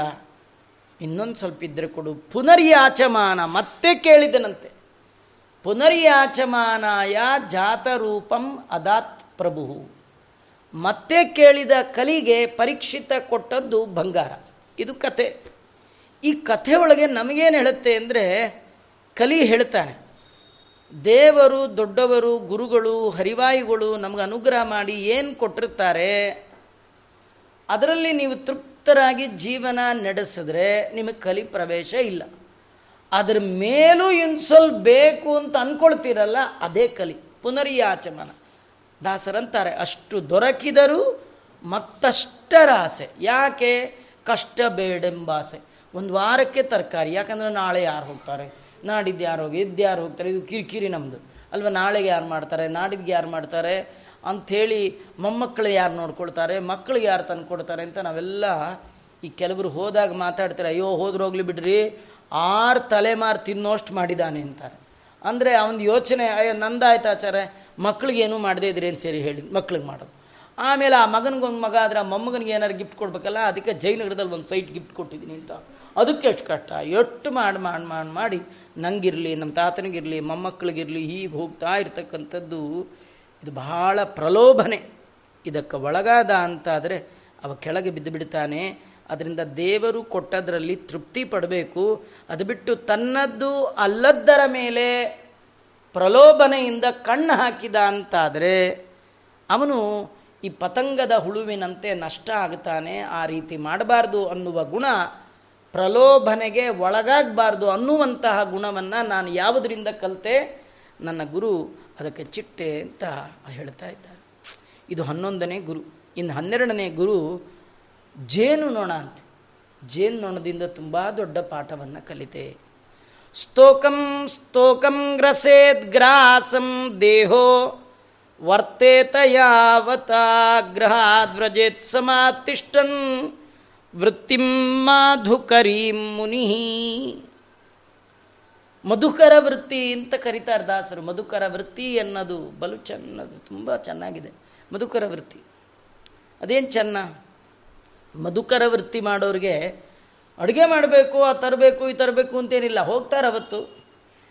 ಇನ್ನೊಂದು ಸ್ವಲ್ಪ ಇದ್ದರೆ ಕೊಡು. ಪುನರ್ಯಾಚಮಾನ ಮತ್ತೆ ಕೇಳಿದನಂತೆ. ಪುನರ್ಯಾಚಮಾನಾಯ ಜಾತರೂಪಂ ಅದಾತ್ ಪ್ರಭು. ಮತ್ತೆ ಕೇಳಿದ ಕಲಿಗೆ ಪರೀಕ್ಷಿತ ಕೊಟ್ಟದ್ದು ಬಂಗಾರ. ಇದು ಕತೆ. ಈ ಕಥೆ ಒಳಗೆ ನಮಗೇನು ಹೇಳುತ್ತೆ ಅಂದರೆ ಕಲಿ ಹೇಳ್ತಾನೆ. ದೇವರು, ದೊಡ್ಡವರು, ಗುರುಗಳು, ಹರಿವಾಯುಗಳು ನಮಗೆ ಅನುಗ್ರಹ ಮಾಡಿ ಏನು ಕೊಟ್ಟಿರ್ತಾರೆ, ಅದರಲ್ಲಿ ನೀವು ತೃಪ್ತರಾಗಿ ಜೀವನ ನಡೆಸಿದ್ರೆ ನಿಮಗೆ ಕಲಿ ಪ್ರವೇಶ ಇಲ್ಲ. ಅದ್ರ ಮೇಲೂ ಇನ್ನು ಬೇಕು ಅಂತ ಅಂದ್ಕೊಳ್ತೀರಲ್ಲ ಅದೇ ಕಲಿ. ಪುನರ್ಯಾಚಮನ. ದಾಸರಂತಾರೆ, ಅಷ್ಟು ದೊರಕಿದರೂ ಮತ್ತಷ್ಟರ ಆಸೆ ಯಾಕೆ? ಕಷ್ಟ ಬೇಡೆಂಬಾಸೆ. ಒಂದು ವಾರಕ್ಕೆ ತರಕಾರಿ, ಯಾಕಂದರೆ ನಾಳೆ ಯಾರು ಹೋಗ್ತಾರೆ? ನಾಡಿದ್ದು ಯಾರು ಹೋಗಿ ಇದ್ದು ಯಾರು ಹೋಗ್ತಾರೆ? ಇದು ಕಿರಿಕಿರಿ ನಮ್ಮದು ಅಲ್ವಾ, ನಾಳೆಗೆ ಯಾರು ಮಾಡ್ತಾರೆ? ನಾಡಿದ್ಗೆ ಯಾರು ಮಾಡ್ತಾರೆ? ಅಂಥೇಳಿ ಮೊಮ್ಮಕ್ಕಳು ಯಾರು ನೋಡ್ಕೊಳ್ತಾರೆ? ಮಕ್ಕಳಿಗೆ ಯಾರು ತಂದು ಕೊಡ್ತಾರೆ ಅಂತ ನಾವೆಲ್ಲ ಈ ಕೆಲವರು ಹೋದಾಗ ಮಾತಾಡ್ತಾರೆ, ಅಯ್ಯೋ, ಹೋದ್ರೆ ಹೋಗ್ಲಿ ಬಿಡ್ರಿ. ಆರು ತಲೆಮಾರು ತಿನ್ನೋಷ್ಟು ಮಾಡಿದ್ದಾನೆ ಅಂತಾರೆ. ಅಂದರೆ ಅವನ ಯೋಚನೆ, ಅಯ್ಯೋ, ನಂದಾಯ್ತು ಆಚಾರ ಮಕ್ಳಿಗೇನು ಮಾಡದೇ ಇದ್ರಿ ಏನು ಸೇರಿ ಹೇಳಿ ಮಕ್ಳಿಗೆ ಮಾಡೋದು. ಆಮೇಲೆ ಆ ಮಗನಿಗೊಂದು ಮಗ ಆದರೆ ಆ ಮೊಮ್ಮಗನಿಗೆ ಏನಾರು ಗಿಫ್ಟ್ ಕೊಡ್ಬೇಕಲ್ಲ, ಅದಕ್ಕೆ ಜೈನಗರದಲ್ಲಿ ಒಂದು ಸೈಟ್ ಗಿಫ್ಟ್ ಕೊಟ್ಟಿದ್ದೀನಿ ಅಂತ. ಅದಕ್ಕೆ ಎಷ್ಟು ಕಷ್ಟ. ಎಷ್ಟು ಮಾಡಿ ಮಾಡಿ ಮಾಡಿ ಮಾಡಿ ನಂಗಿರಲಿ ನಮ್ಮ ತಾತನಿಗಿರಲಿ, ಮೊಮ್ಮಕ್ಕಳಿಗಿರಲಿ ಹೀಗೆ ಹೋಗ್ತಾ ಇರ್ತಕ್ಕಂಥದ್ದು ಇದು ಬಹಳ ಪ್ರಲೋಭನೆ. ಇದಕ್ಕೆ ಒಳಗಾದ ಅಂತಾದರೆ ಅವ ಕೆಳಗೆ ಬಿದ್ದು ಬಿಡ್ತಾನೆ. ಅದರಿಂದ ದೇವರು ಕೊಟ್ಟದರಲ್ಲಿ ತೃಪ್ತಿ ಪಡಬೇಕು. ಅದು ಬಿಟ್ಟು ತನ್ನದ್ದು ಅಲ್ಲದ್ದರ ಮೇಲೆ ಪ್ರಲೋಭನೆಯಿಂದ ಕಣ್ಣು ಹಾಕಿದ ಅಂತಾದರೆ ಅವನು ಈ ಪತಂಗದ ಹುಳುವಿನಂತೆ ನಷ್ಟ ಆಗ್ತಾನೆ. ಆ ರೀತಿ ಮಾಡಬಾರ್ದು ಅನ್ನುವ ಗುಣ ಪ್ರಲೋಭನೆಗೆ ಒಳಗಾಗಬಾರ್ದು ಅನ್ನುವಂತಹ ಗುಣವನ್ನು ನಾನು ಯಾವುದರಿಂದ ಕಲಿತೆ? ನನ್ನ ಗುರು ಅದಕ್ಕೆ ಚಿಟ್ಟೆ ಅಂತ ಹೇಳ್ತಾ ಇದ್ದಾರೆ. ಇದು ಹನ್ನೊಂದನೇ ಗುರು. ಇನ್ನು ಹನ್ನೆರಡನೇ ಗುರು ಜೇನು ನೊಣ ಅಂತ. ಜೇನು ನೊಣದಿಂದ ತುಂಬ ದೊಡ್ಡ ಪಾಠವನ್ನು ಕಲಿತೆ. ಸ್ತೋಕಂ ಸ್ತೋಕಂ ಗ್ರಸೇದ್ ಗ್ರಾಸಂ ದೇಹೋ ವರ್ತೇತ ಯಾವತಾಗ್ರಹಾದ್ವ್ರಜೇತ್ ಸಮಾತಿಷ್ಠನ್ ವೃತ್ತಿಂ ಮಾಧುಕರೀಂ ಮುನಿ. ಮಧುಕರ ವೃತ್ತಿ ಅಂತ ಕರೀತಾರೆ ದಾಸರು. ಮಧುಕರ ವೃತ್ತಿ ಅನ್ನೋದು ಬಲು ಚೆನ್ನದು, ತುಂಬ ಚೆನ್ನಾಗಿದೆ. ಮಧುಕರ ವೃತ್ತಿ. ಅದೇನು ಚೆನ್ನ? ಮಧುಕರ ವೃತ್ತಿ ಮಾಡೋರಿಗೆ ಅಡುಗೆ ಮಾಡಬೇಕು, ಆ ತರಬೇಕು, ಈ ತರಬೇಕು ಅಂತೇನಿಲ್ಲ. ಹೋಗ್ತಾರೆ ಅವತ್ತು.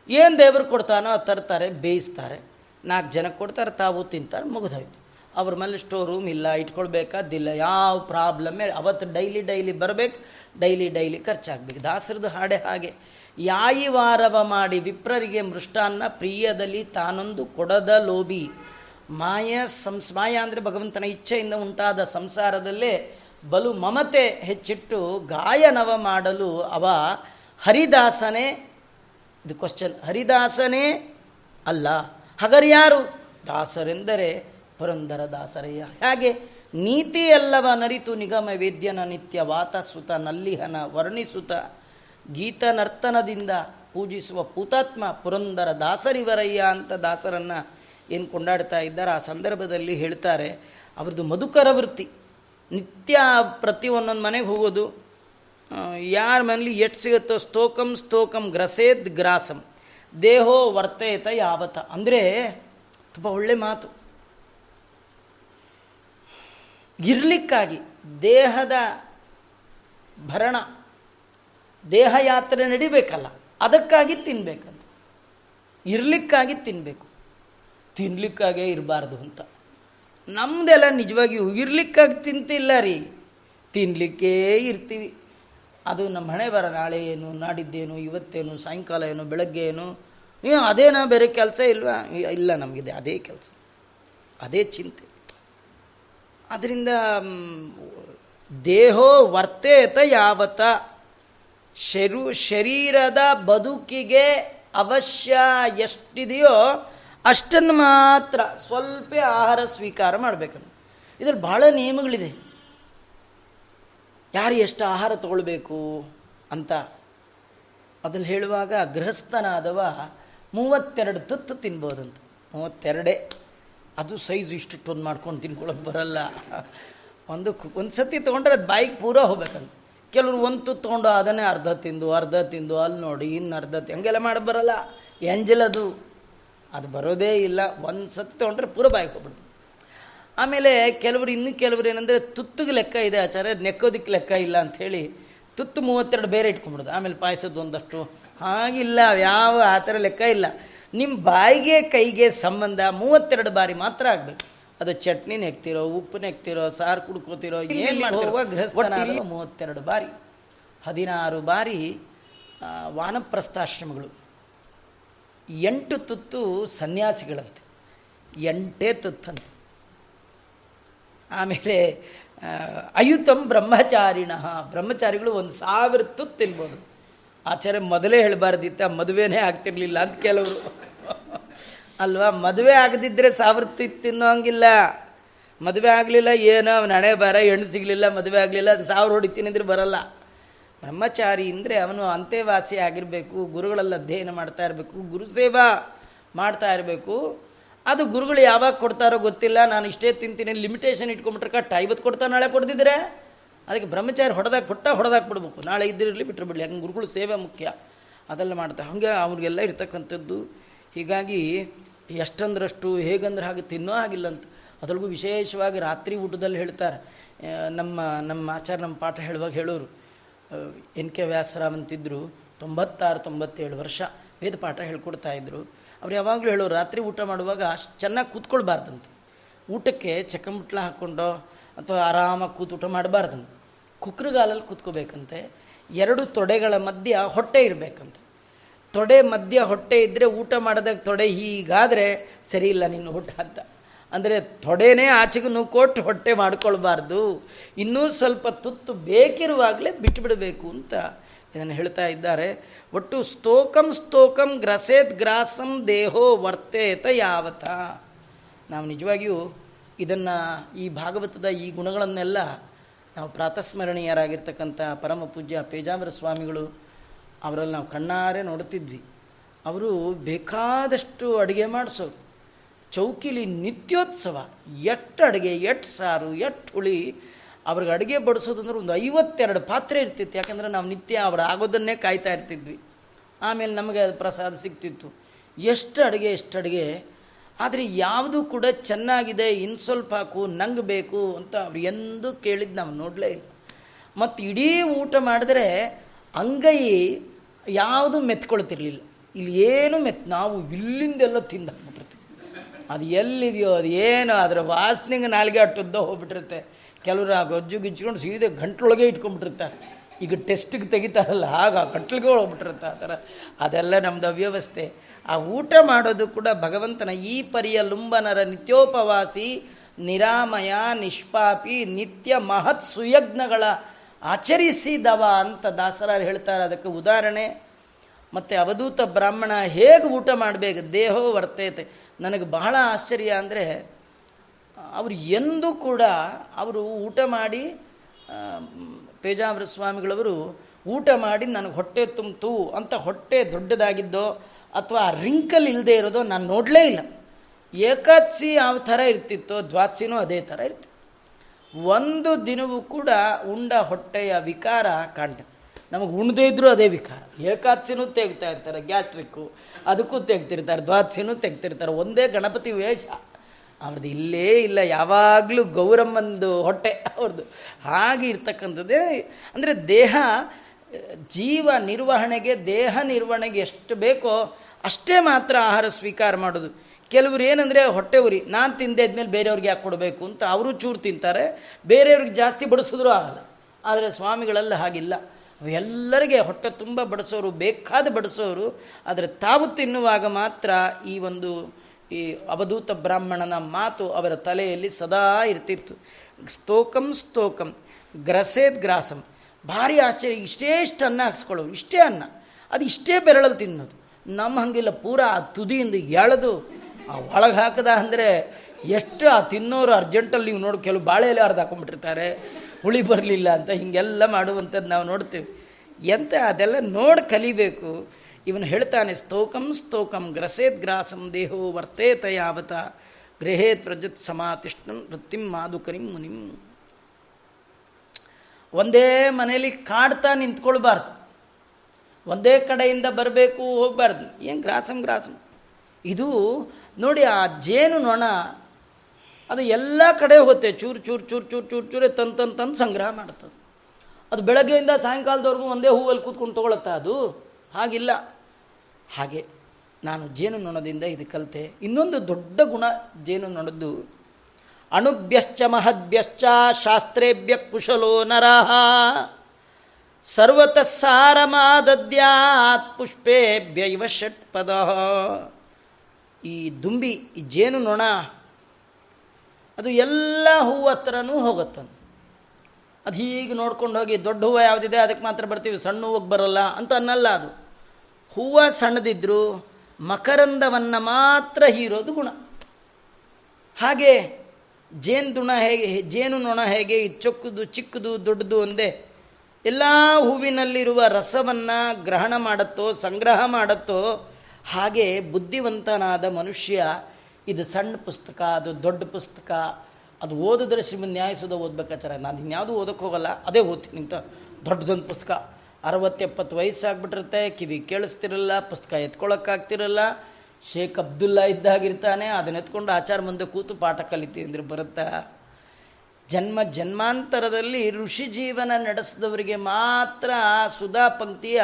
ಏನು ದೇವರು ಕೊಡ್ತಾನೋ ಅದು ತರ್ತಾರೆ, ಬೇಯಿಸ್ತಾರೆ. ನಾಲ್ಕು ಜನಕ್ಕೆ ಕೊಡ್ತಾರೆ, ತಾವು ತಿಂತಾರೆ ಮುಗಿದೋಯ್ತು ಅವ್ರ ಮೇಲೆ ಸ್ಟೋರ್ ರೂಮ್ ಇಲ್ಲ, ಇಟ್ಕೊಳ್ಬೇಕಾದಿಲ್ಲ. ಯಾವ ಪ್ರಾಬ್ಲಮ್ ಅವತ್ತು ಡೈಲಿ ಡೈಲಿ ಬರಬೇಕು ಡೈಲಿ ಡೈಲಿ ಖರ್ಚಾಗಬೇಕು. ದಾಸರದು ಹಾಡೆ ಹಾಗೆ. ಯಾಯಿ ವಾರವ ಮಾಡಿ ವಿಪ್ರರಿಗೆ ಮೃಷ್ಟಾನ್ನ ಪ್ರಿಯದಲ್ಲಿ ತಾನೊಂದು ಕೊಡದ ಲೋಬಿ ಮಾಯ ಸಂಸ್ ಮಾಯ ಅಂದರೆ ಭಗವಂತನ ಇಚ್ಛೆಯಿಂದ ಉಂಟಾದ ಸಂಸಾರದಲ್ಲೇ ಬಲು ಮಮತೆ ಹೆಚ್ಚಿಟ್ಟು ಗಾಯನವ ಮಾಡಲು ಅವ ಹರಿದಾಸನೇ ಇದು ಕ್ವಶನ್ ಹರಿದಾಸನೇ ಅಲ್ಲ. ಹಗರ್ಯಾರು ದಾಸರೆಂದರೆ ಪುರಂದರ ದಾಸರಯ್ಯ. ಹಾಗೆ ನೀತಿಯಲ್ಲವ ನರಿತು ನಿಗಮ ವೇದ್ಯನ ನಿತ್ಯ ವಾತ ಸುತ ನಲ್ಲಿಹನ ವರ್ಣಿಸುತ ಗೀತ ನರ್ತನದಿಂದ ಪೂಜಿಸುವ ಪುತಾತ್ಮ ಪುರಂದರ ದಾಸರಿವರಯ್ಯ ಅಂತ ದಾಸರನ್ನು ಏನು ಕೊಂಡಾಡ್ತಾ ಇದ್ದಾರೆ? ಆ ಸಂದರ್ಭದಲ್ಲಿ ಹೇಳ್ತಾರೆ, ಅವ್ರದ್ದು ಮಧುಕರ ವೃತ್ತಿ. ನಿತ್ಯ ಪ್ರತಿ ಒಂದೊಂದು ಮನೆಗೆ ಹೋಗೋದು. ಯಾರ ಮನೇಲಿ ಎಷ್ಟು ಸಿಗುತ್ತೋ ಸ್ತೋಕಂ ಸ್ತೋಕಂ ಗ್ರಸೇದ್ ಗ್ರಾಸಂ. ದೇಹೋ ವರ್ತೇತ ಯಾವತ. ಅಂದರೆ ತುಂಬ ಒಳ್ಳೆ ಮಾತು. ಇರ್ಲಿಕ್ಕಾಗಿ ದೇಹದ ಭರಣ, ದೇಹಯಾತ್ರೆ ನಡಿಬೇಕಲ್ಲ, ಅದಕ್ಕಾಗಿ ತಿನ್ಬೇಕಂತ ಇರಲಿಕ್ಕಾಗಿ ತಿನ್ನಬೇಕು ತಿನ್ಲಿಕ್ಕಾಗೇ ಇರಬಾರ್ದು ಅಂತ. ನಮ್ಮದೆಲ್ಲ ನಿಜವಾಗಿಯೂ ಇರ್ಲಿಕ್ಕಾಗಿ ತಿಂತಿಲ್ಲ ರೀ. ತಿನ್ನಲಿಕ್ಕೇ ಇರ್ತೀವಿ. ಅದು ನಮ್ಮ ಹಣೆ ಬರ ನಾಳೆ ಏನು, ನಾಡಿದ್ದೇನು, ಇವತ್ತೇನು, ಸಾಯಂಕಾಲ ಏನು, ಬೆಳಗ್ಗೆ ಏನು ಅದೇನಾ ಬೇರೆ ಕೆಲಸ ಇಲ್ವಾ? ಇಲ್ಲ ನಮಗಿದೆ, ಅದೇ ಕೆಲಸ. ಅದೇ ಚಿಂತೆ. ಅದರಿಂದ ದೇಹೋ ವರ್ತೇತ ಯಾವತ್ತ ಶರು, ಶರೀರದ ಬದುಕಿಗೆ ಅವಶ್ಯ ಎಷ್ಟಿದೆಯೋ ಅಷ್ಟನ್ನು ಮಾತ್ರ ಸ್ವಲ್ಪ ಆಹಾರ ಸ್ವೀಕಾರ ಮಾಡಬೇಕಂತ. ಇದರಲ್ಲಿ ಭಾಳ ನಿಯಮಗಳಿದೆ. ಯಾರು ಎಷ್ಟು ಆಹಾರ ತಗೊಳ್ಬೇಕು ಅಂತ. ಅದನ್ನು ಹೇಳುವಾಗ ಗೃಹಸ್ಥನಾದವ ಮೂವತ್ತೆರಡು ತುತ್ತು ತಿನ್ಬೋದಂತ. ಮೂವತ್ತೆರಡೇ. ಅದು ಸೈಜ್ ಇಷ್ಟು ಮಾಡ್ಕೊಂಡು ತಿನ್ಕೊಳ್ಳೋಕೆ ಬರಲ್ಲ. ಒಂದು ಒಂದು ಸತಿ ತೊಗೊಂಡ್ರೆ ಅದು ಬಾಯಿಗೆ ಪೂರ ಹೋಗ್ಬೇಕಂತ. ಕೆಲವರು ಒಂದು ತುತ್ತು ತೊಗೊಂಡು ಅದನ್ನೇ ಅರ್ಧ ತಿಂದು ಅರ್ಧ ತಿಂದು, ಅಲ್ಲಿ ನೋಡಿ ಇನ್ನು ಅರ್ಧ ಹಂಗೆಲ್ಲ ಮಾಡಿ ಬರಲ್ಲ. ಎಂಜಲದು. ಅದು ಬರೋದೇ ಇಲ್ಲ. ಒಂದು ಸತಿ ತೊಗೊಂಡ್ರೆ ಪೂರ ಬಾಯಿಗೆ ಹೋಗ್ಬಿಡ್ತು. ಆಮೇಲೆ ಕೆಲವರು ಇನ್ನು ಕೆಲವರು ಏನಂದರೆ ತುತ್ತಿಗೆ ಲೆಕ್ಕ ಇದೆ ಆಚಾರ್ಯ ನೆಕ್ಕೋದಿಕ್ಕೆ ಲೆಕ್ಕ ಇಲ್ಲ ಅಂಥೇಳಿ ತುತ್ತು ಮೂವತ್ತೆರಡು ಬೇರೆ ಇಟ್ಕೊಂಡ್ಬಿಡೋದು ಆಮೇಲೆ ಪಾಯಸದ್ದು ಒಂದಷ್ಟು. ಹಾಗಿಲ್ಲ, ಯಾವ ಆ ಥರ ಲೆಕ್ಕ ಇಲ್ಲ. ನಿಮ್ಮ ಬಾಯಿಗೆ ಕೈಗೆ ಸಂಬಂಧ ಮೂವತ್ತೆರಡು ಬಾರಿ ಮಾತ್ರ ಆಗಬೇಕು. ಅದು ಚಟ್ನಿ ನೆಕ್ತಿರೋ ಉಪ್ಪು ನೆಕ್ತಿರೋ ಸಾರು ಕುಡ್ಕೋತಿರೋ ಏನು ಮಾಡ್ತಿರೋ ಗೃಹಸ್ಥನ ಮೂವತ್ತೆರಡು ಬಾರಿ. ಹದಿನಾರು ಬಾರಿ ವಾನಪ್ರಸ್ಥಾಶ್ರಮಗಳು. ಎಂಟು ತುತ್ತು ಸನ್ಯಾಸಿಗಳಂತೆ. ಎಂಟೇ ತುತ್ತಂತೆ. ಆಮೇಲೆ ಅಯುತಂ ಬ್ರಹ್ಮಚಾರಿಣ. ಬ್ರಹ್ಮಚಾರಿಗಳು ಒಂದು ಸಾವಿರ ತುತ್ತು ತಿನ್ಬೋದು. ಆಚಾರ್ಯ ಮೊದಲೇ ಹೇಳಬಾರ್ದಿತ್ತ, ಮದುವೆನೇ ಆಗ್ತಿರ್ಲಿಲ್ಲ ಅಂತ ಕೆಲವರು. ಅಲ್ವಾ? ಮದುವೆ ಆಗದಿದ್ದರೆ ಸಾವಿರ ತಿನ್ನೋಂಗಿಲ್ಲ. ಮದುವೆ ಆಗಲಿಲ್ಲ, ಏನೋ ನಡೆ ಬರ ಹೆಣ್ಣು ಸಿಗಲಿಲ್ಲ, ಮದುವೆ ಆಗಲಿಲ್ಲ, ಅದು ಸಾವಿರ ಹೊಡಿತೀನಿ ತಿನ್ನಿದ್ರೆ ಬರಲ್ಲ. ಬ್ರಹ್ಮಚಾರಿ ಅಂದರೆ ಅವನು ಅಂತೆವಾಸಿ ಆಗಿರಬೇಕು, ಗುರುಗಳೆಲ್ಲ ಅಧ್ಯಯನ ಮಾಡ್ತಾ ಇರಬೇಕು ಗುರುಸೇವಾ ಮಾಡ್ತಾ ಇರಬೇಕು. ಅದು ಗುರುಗಳು ಯಾವಾಗ ಕೊಡ್ತಾರೋ ಗೊತ್ತಿಲ್ಲ. ನಾನು ಇಷ್ಟೇ ತಿಂತೀನಿ ಲಿಮಿಟೇಷನ್ ಇಟ್ಕೊಂಬಿಟ್ರೆ ಕಟ್ಟ, ಐವತ್ತು ಕೊಡ್ತಾ ನಾಳೆ ಕೊಡ್ದಿದ್ರೆ? ಅದಕ್ಕೆ ಬ್ರಹ್ಮಚಾರಿ ಹೊಡೆದಾಗ ಕೊಟ್ಟ ಹೊಡೆದಾಗ ಬಿಡ್ಬೇಕು. ನಾಳೆ ಇದ್ದಿರಲಿ ಬಿಟ್ಟರೆ ಬಿಡಲಿ. ಹಂಗೆ ಗುರುಗಳು ಸೇವೆ ಮುಖ್ಯ. ಅದೆಲ್ಲ ಮಾಡ್ತಾರೆ ಹಾಗೆ ಅವ್ರಿಗೆಲ್ಲ ಇರ್ತಕ್ಕಂಥದ್ದು. ಹೀಗಾಗಿ ಎಷ್ಟಂದ್ರಷ್ಟು ಹೇಗಂದ್ರೆ ಹಾಗೆ ತಿನ್ನೋ ಆಗಿಲ್ಲ ಅಂತ. ಅದರೊಳಗೂ ವಿಶೇಷವಾಗಿ ರಾತ್ರಿ ಊಟದಲ್ಲಿ ಹೇಳ್ತಾರೆ. ನಮ್ಮ ನಮ್ಮ ಆಚಾರ ನಮ್ಮ ಪಾಠ ಹೇಳುವಾಗ ಹೇಳೋರು. ಎನ್ ಕೆ ವ್ಯಾಸರಾವಂತಿದ್ರು ತೊಂಬತ್ತಾರು, ತೊಂಬತ್ತೇಳು ವರ್ಷ ವೇದ ಪಾಠ ಹೇಳ್ಕೊಡ್ತಾ ಇದ್ದರು ಅವ್ರು ಯಾವಾಗಲೂ ಹೇಳೋರು, ರಾತ್ರಿ ಊಟ ಮಾಡುವಾಗ ಅಷ್ಟು ಚೆನ್ನಾಗಿ ಕೂತ್ಕೊಳ್ಬಾರ್ದಂತೆ. ಊಟಕ್ಕೆ ಚಕ್ಕಮುಟ್ಲ ಹಾಕ್ಕೊಂಡೋ ಅಥವಾ ಆರಾಮಾಗಿ ಕೂತು ಊಟ ಮಾಡಬಾರ್ದಂತೆ. ಕುಕ್ರಗಾಲಲ್ಲಿ ಕೂತ್ಕೋಬೇಕಂತೆ, ಎರಡು ತೊಡೆಗಳ ಮಧ್ಯ ಹೊಟ್ಟೆ ಇರಬೇಕಂತೆ. ತೊಡೆ ಮಧ್ಯ ಹೊಟ್ಟೆ ಇದ್ದರೆ ಊಟ ಮಾಡಿದಾಗ ತೊಡೆ ಹೀಗಾದರೆ ಸರಿ ಇಲ್ಲ ನಿನ್ನ ಊಟ ಅಂತ. ಅಂದರೆ ತೊಡೆನೇ ಆಚೆಗೂ ಕೊಟ್ಟು ಹೊಟ್ಟೆ ಮಾಡ್ಕೊಳ್ಬಾರ್ದು. ಇನ್ನೂ ಸ್ವಲ್ಪ ತುತ್ತು ಬೇಕಿರುವಾಗಲೇ ಬಿಟ್ಟುಬಿಡಬೇಕು ಅಂತ ಇದನ್ನು ಹೇಳ್ತಾ ಇದ್ದಾರೆ. ಒಟ್ಟು ಸ್ತೋಕಂ ಸ್ತೋಕಂ ಗ್ರಸೇತ್ ಗ್ರಾಸಂ ದೇಹೋ ವರ್ತೇತ ಯಾವತ. ನಾವು ನಿಜವಾಗಿಯೂ ಇದನ್ನು ಈ ಭಾಗವತದ ಈ ಗುಣಗಳನ್ನೆಲ್ಲ ನಾವು ಪ್ರಾತಸ್ಮರಣೀಯರಾಗಿರ್ತಕ್ಕಂಥ ಪರಮ ಪೂಜ್ಯ ಪೇಜಾವರ ಸ್ವಾಮಿಗಳು, ಅವರಲ್ಲಿ ನಾವು ಕಣ್ಣಾರೆ ನೋಡ್ತಿದ್ವಿ ಅವರು ಬೇಕಾದಷ್ಟು ಅಡುಗೆ ಮಾಡಿಸೋರು. ಚೌಕಿಲಿ ನಿತ್ಯೋತ್ಸವ ಎಟ್ಟು ಅಡುಗೆ ಎಟ್ಟು ಸಾರು ಎಟ್ಟು ಹುಳಿ, ಅವ್ರಿಗೆ ಅಡುಗೆ ಬಡಿಸೋದು ಅಂದ್ರೆ ಒಂದು ಐವತ್ತೆರಡು ಪಾತ್ರೆ ಇರ್ತಿತ್ತು. ಯಾಕಂದರೆ ನಾವು ನಿತ್ಯ ಅವ್ರು ಆಗೋದನ್ನೇ ಕಾಯ್ತಾ ಇರ್ತಿದ್ವಿ. ಆಮೇಲೆ ನಮಗೆ ಪ್ರಸಾದ ಸಿಗ್ತಿತ್ತು. ಎಷ್ಟು ಅಡುಗೆ ಎಷ್ಟು ಅಡುಗೆ ಆದರೆ ಯಾವುದು ಕೂಡ ಚೆನ್ನಾಗಿದೆ ಇನ್ನು ಸ್ವಲ್ಪ ಹಾಕು, ನಂಗೆ ಬೇಕು ಅಂತ ಅವ್ರು ಎಂದೂ ಕೇಳಿದ್ದು ನಾವು ನೋಡಲೇ ಇಲ್ಲ. ಮತ್ತು ಇಡೀ ಊಟ ಮಾಡಿದ್ರೆ ಅಂಗೈ ಯಾವುದು ಮೆತ್ಕೊಳ್ತಿರ್ಲಿಲ್ಲ. ಇಲ್ಲಿ ಏನು ಮೆತ್, ನಾವು ಇಲ್ಲಿಂದೆಲ್ಲ ತಿಂದು ಹಾಕ್ಬಿಟ್ಟಿರ್ತೀವಿ. ಅದು ಎಲ್ಲಿದೆಯೋ, ಅದು ಏನು, ಅದರ ವಾಸನೆಗೆ ನಾಲ್ಗೆ ಅಟ್ಟುದ್ದ ಹೋಗ್ಬಿಟ್ಟಿರುತ್ತೆ. ಕೆಲವರು ಆ ಗೊಜ್ಜು ಗಿಚ್ಕೊಂಡು ಸೀದೆ ಗಂಟ್ಲೊಳಗೆ ಇಟ್ಕೊಂಡ್ಬಿಟ್ಟಿರ್ತಾರೆ. ಈಗ ಟೆಸ್ಟಿಗೆ ತೆಗಿತಾರಲ್ಲ ಆಗ ಗಂಟ್ಲಿಗೆ ಹೋಗ್ಬಿಟ್ಟಿರುತ್ತೆ ಆ ಥರ. ಅದೆಲ್ಲ ನಮ್ಮದು ಅವ್ಯವಸ್ಥೆ. ಆ ಊಟ ಮಾಡೋದು ಕೂಡ ಭಗವಂತನ ಈ ಪರಿಯ ಲುಂಬನರ ನಿತ್ಯೋಪವಾಸಿ, ನಿರಾಮಯ, ನಿಷ್ಪಾಪಿ, ನಿತ್ಯ ಮಹತ್ ಸುಯಜ್ಞಗಳ ಆಚರಿಸಿದವ ಅಂತ ದಾಸರಾರು ಹೇಳ್ತಾರೆ. ಅದಕ್ಕೆ ಉದಾಹರಣೆ, ಮತ್ತು ಅವಧೂತ ಬ್ರಾಹ್ಮಣ ಹೇಗೆ ಊಟ ಮಾಡಬೇಕು? ದೇಹೋ ವರ್ತೈತೆ. ನನಗೆ ಬಹಳ ಆಶ್ಚರ್ಯ ಅಂದರೆ, ಅವರು ಎಂದೂ ಕೂಡ ಅವರು ಊಟ ಮಾಡಿ ಪೇಜಾವರ ಸ್ವಾಮಿಗಳವರು ಊಟ ಮಾಡಿ ನನಗೆ ಹೊಟ್ಟೆ ತುಂಬಿತು ಅಂತ ಹೊಟ್ಟೆ ದೊಡ್ಡದಾಗಿದ್ದೋ ಅಥವಾ ರಿಂಕಲ್ ಇಲ್ಲದೆ ಇರೋದು ನಾನು ನೋಡಲೇ ಇಲ್ಲ. ಏಕಾದಶಿ ಯಾವ ಥರ ಇರ್ತಿತ್ತೋ, ದ್ವಾದಶಿನೂ ಅದೇ ಥರ ಇರ್ತಿತ್ತು. ಒಂದು ದಿನವೂ ಕೂಡ ಉಂಡ ಹೊಟ್ಟೆಯ ವಿಕಾರ ಕಾಣ್ತದೆ ನಮಗೆ ಉಣ್ದೇ ಇದ್ರೂ ಅದೇ ವಿಕಾರ. ಏಕಾದಶಿನೂ ತೆಗ್ತಾ ಇರ್ತಾರೆ ಗ್ಯಾಸ್ಟ್ರಿಕ್ಕು ಅದಕ್ಕೂ ತೆಗ್ತಿರ್ತಾರೆ, ದ್ವಾದಶಿನೂ ತೆಗ್ತಿರ್ತಾರೆ, ಒಂದೇ ಗಣಪತಿ ವೇಷ. ಅವ್ರದ್ದು ಇಲ್ಲೇ ಇಲ್ಲ, ಯಾವಾಗಲೂ ಗೌರಮ್ಮಂದು ಹೊಟ್ಟೆ, ಅವ್ರದ್ದು ಹಾಗೆ ಇರ್ತಕ್ಕಂಥದ್ದೇ. ಅಂದರೆ ದೇಹ, ಜೀವ ನಿರ್ವಹಣೆಗೆ, ದೇಹ ನಿರ್ವಹಣೆಗೆ ಎಷ್ಟು ಬೇಕೋ ಅಷ್ಟೇ ಮಾತ್ರ ಆಹಾರ ಸ್ವೀಕಾರ ಮಾಡೋದು. ಕೆಲವರು ಏನಂದರೆ, ಹೊಟ್ಟೆ ಉರಿ, ನಾನು ತಿಂದೆ ಮೇಲೆ ಬೇರೆಯವ್ರಿಗೆ ಯಾಕೆ ಕೊಡಬೇಕು? ಅಂತ ಅವರು ಚೂರು ತಿಂತಾರೆ. ಬೇರೆಯವ್ರಿಗೆ ಜಾಸ್ತಿ ಬಡಿಸಿದ್ರು ಆಗಲ್ಲ. ಆದರೆ ಸ್ವಾಮಿಗಳೆಲ್ಲ ಹಾಗಿಲ್ಲ. ಎಲ್ಲರಿಗೆ ಹೊಟ್ಟೆ ತುಂಬ ಬಡಿಸೋರು, ಬೇಕಾದ ಬಡಿಸೋರು, ಆದರೆ ತಾವು ತಿನ್ನುವಾಗ ಮಾತ್ರ ಈ ಒಂದು ಈ ಅವಧೂತ ಬ್ರಾಹ್ಮಣನ ಮಾತು ಅವರ ತಲೆಯಲ್ಲಿ ಸದಾ ಇರ್ತಿತ್ತು. ಸ್ತೋಕಂ ಸ್ತೋಕಂ ಗ್ರಸೇದ್ ಗ್ರಾಸಂ. ಭಾರಿ ಆಶ್ಚರ್ಯ. ಇಷ್ಟು ಅನ್ನ ಹಾಕ್ಸ್ಕೊಳ್ಳೋರು, ಇಷ್ಟೇ ಅನ್ನ. ಅದು ಇಷ್ಟೇ ಬೆರಳಲ್ಲಿ ತಿನ್ನೋದು. ನಮ್ಮ ಹಂಗಿಲ್ಲ, ಪೂರಾ ಆ ತುದಿಯಿಂದ ಎಳೆದು ಆ ಒಳಗೆ ಹಾಕದ ಅಂದರೆ ಎಷ್ಟು ಆ ತಿನ್ನೋರು ಅರ್ಜೆಂಟಲ್ಲಿ ನೀವು ನೋಡಿ, ಕೆಲವು ಬಾಳೆ ಎಲೆ ಅರ್ಧ ಹಾಕೊಂಡ್ಬಿಟ್ಟಿರ್ತಾರೆ, ಹುಳಿ ಬರಲಿಲ್ಲ ಅಂತ ಹೀಗೆಲ್ಲ ಮಾಡುವಂಥದ್ದು ನಾವು ನೋಡ್ತೀವಿ. ಎಂತ ಅದೆಲ್ಲ ನೋಡಿ ಕಲಿಬೇಕು. ಇವನು ಹೇಳ್ತಾನೆ, ಸ್ತೋಕಂ ಸ್ತೋಕಂ, ಗ್ರಸೇತ್ ಗ್ರಾಸಂ, ದೇಹೋ ವರ್ತೇತ ಯಾವತ, ಗೃಹೇತ್ ವ್ರಜತ್ ಸಮಾತಿಷ್ಣಂ ವೃತ್ತಿಂ ಮಾಧುಕರಿಂ ಮುನಿಂ. ಒಂದೇ ಮನೆಯಲ್ಲಿ ಕಾಡ್ತಾ ನಿಂತ್ಕೊಳ್ಬಾರ್ದು. ಒಂದೇ ಕಡೆಯಿಂದ ಬರಬೇಕು, ಹೋಗಬಾರ್ದು. ಏನು ಗ್ರಾಸಂ ಗ್ರಾಸಂ? ಇದು ನೋಡಿ, ಆ ಜೇನು ನೊಣ, ಅದು ಎಲ್ಲ ಕಡೆ ಹೋಗುತ್ತೆ. ಚೂರು ಚೂರು ಚೂರು ಚೂರು ಚೂರು, ಚೂರೇ ತಂದು ತಂದು ಸಂಗ್ರಹ ಮಾಡ್ತದೆ. ಅದು ಬೆಳಗ್ಗೆಯಿಂದ ಸಾಯಂಕಾಲದವರೆಗೂ ಒಂದೇ ಹೂವಲ್ಲಿ ಕೂತ್ಕೊಂಡು ತೊಗೊಳತ್ತ ಅದು. ಹಾಗಿಲ್ಲ. ಹಾಗೆ ನಾನು ಜೇನು ನೊಣದಿಂದ ಇದು ಕಲಿತೆ. ಇನ್ನೊಂದು ದೊಡ್ಡ ಗುಣ ಜೇನು ನೊಣದ್ದು. ಅಣುಭ್ಯಶ್ಚ ಮಹದ್ಭ್ಯಶ್ಚ ಶಾಸ್ತ್ರೇಭ್ಯ ಕುಶಲೋ ನರಹ ಸರ್ವತಃ ಸಾರಮಾದದ್ಯಾತ್ ಪುಷ್ಪೇಭ್ಯ ಇವ ಷಟ್ಪದ ಈ ದುಂಬಿ, ಈ ಜೇನು ನೊಣ, ಅದು ಎಲ್ಲ ಹೂವು ಹತ್ರನೂ ಹೋಗುತ್ತಂತ ಅದು ಹೀಗೆ ನೋಡ್ಕೊಂಡು ಹೋಗಿ ದೊಡ್ಡ ಹೂವು ಯಾವುದಿದೆ, ಅದಕ್ಕೆ ಮಾತ್ರ ಬರ್ತೀವಿ, ಸಣ್ಣ ಹೂವಿಗೆ ಬರಲ್ಲ ಅಂತ ಅನ್ನಲ್ಲ ಅದು. ಹೂವು ಸಣ್ಣದಿದ್ದರೂ ಮಕರಂದವನ್ನು ಮಾತ್ರ ಹೀರೋದು ಗುಣ. ಹಾಗೆ ಜೇನು ದುಣ ಹೇಗೆ, ಜೇನು ನೊಣ ಹೇಗೆ ಚೊಕ್ಕದು, ಚಿಕ್ಕದು, ದೊಡ್ಡದು ಒಂದೇ ಎಲ್ಲ ಹೂವಿನಲ್ಲಿರುವ ರಸವನ್ನು ಗ್ರಹಣ ಮಾಡುತ್ತೋ, ಸಂಗ್ರಹ ಮಾಡುತ್ತೋ, ಹಾಗೆ ಬುದ್ಧಿವಂತನಾದ ಮನುಷ್ಯ, ಇದು ಸಣ್ಣ ಪುಸ್ತಕ, ಅದು ದೊಡ್ಡ ಪುಸ್ತಕ, ಅದು ಓದಿದ್ರೆ ಶ್ರೀಮನ್ ನ್ಯಾಯಸುದ ಓದ್ಬೇಕಾಚಾರ ನಾನು ಇನ್ಯಾವುದೂ ಓದಕ್ಕೆ ಹೋಗಲ್ಲ, ಅದೇ ಓದ್ತೀನಿ ಅಂತ. ದೊಡ್ಡದೊಂದು ಪುಸ್ತಕ. ಅರವತ್ತೆಪ್ಪತ್ತು ವಯಸ್ಸಾಗ್ಬಿಟ್ಟಿರುತ್ತೆ, ಕಿವಿ ಕೇಳಿಸ್ತಿರಲ್ಲ, ಪುಸ್ತಕ ಎತ್ಕೊಳ್ಳೋಕ್ಕಾಗ್ತಿರಲ್ಲ ಶೇಖ್ ಅಬ್ದುಲ್ಲಾ ಇದ್ದಾಗಿರ್ತಾನೆ ಅದನ್ನ ಎತ್ಕೊಂಡು ಆಚಾರ ಮುಂದೆ ಕೂತು ಪಾಠ ಕಲಿತೀನಿ ಅಂದ್ರೆ ಬರುತ್ತಾ? ಜನ್ಮ ಜನ್ಮಾಂತರದಲ್ಲಿ ಋಷಿ ಜೀವನ ನಡೆಸಿದವರಿಗೆ ಮಾತ್ರ ಸುಧಾ ಪಂಕ್ತಿಯ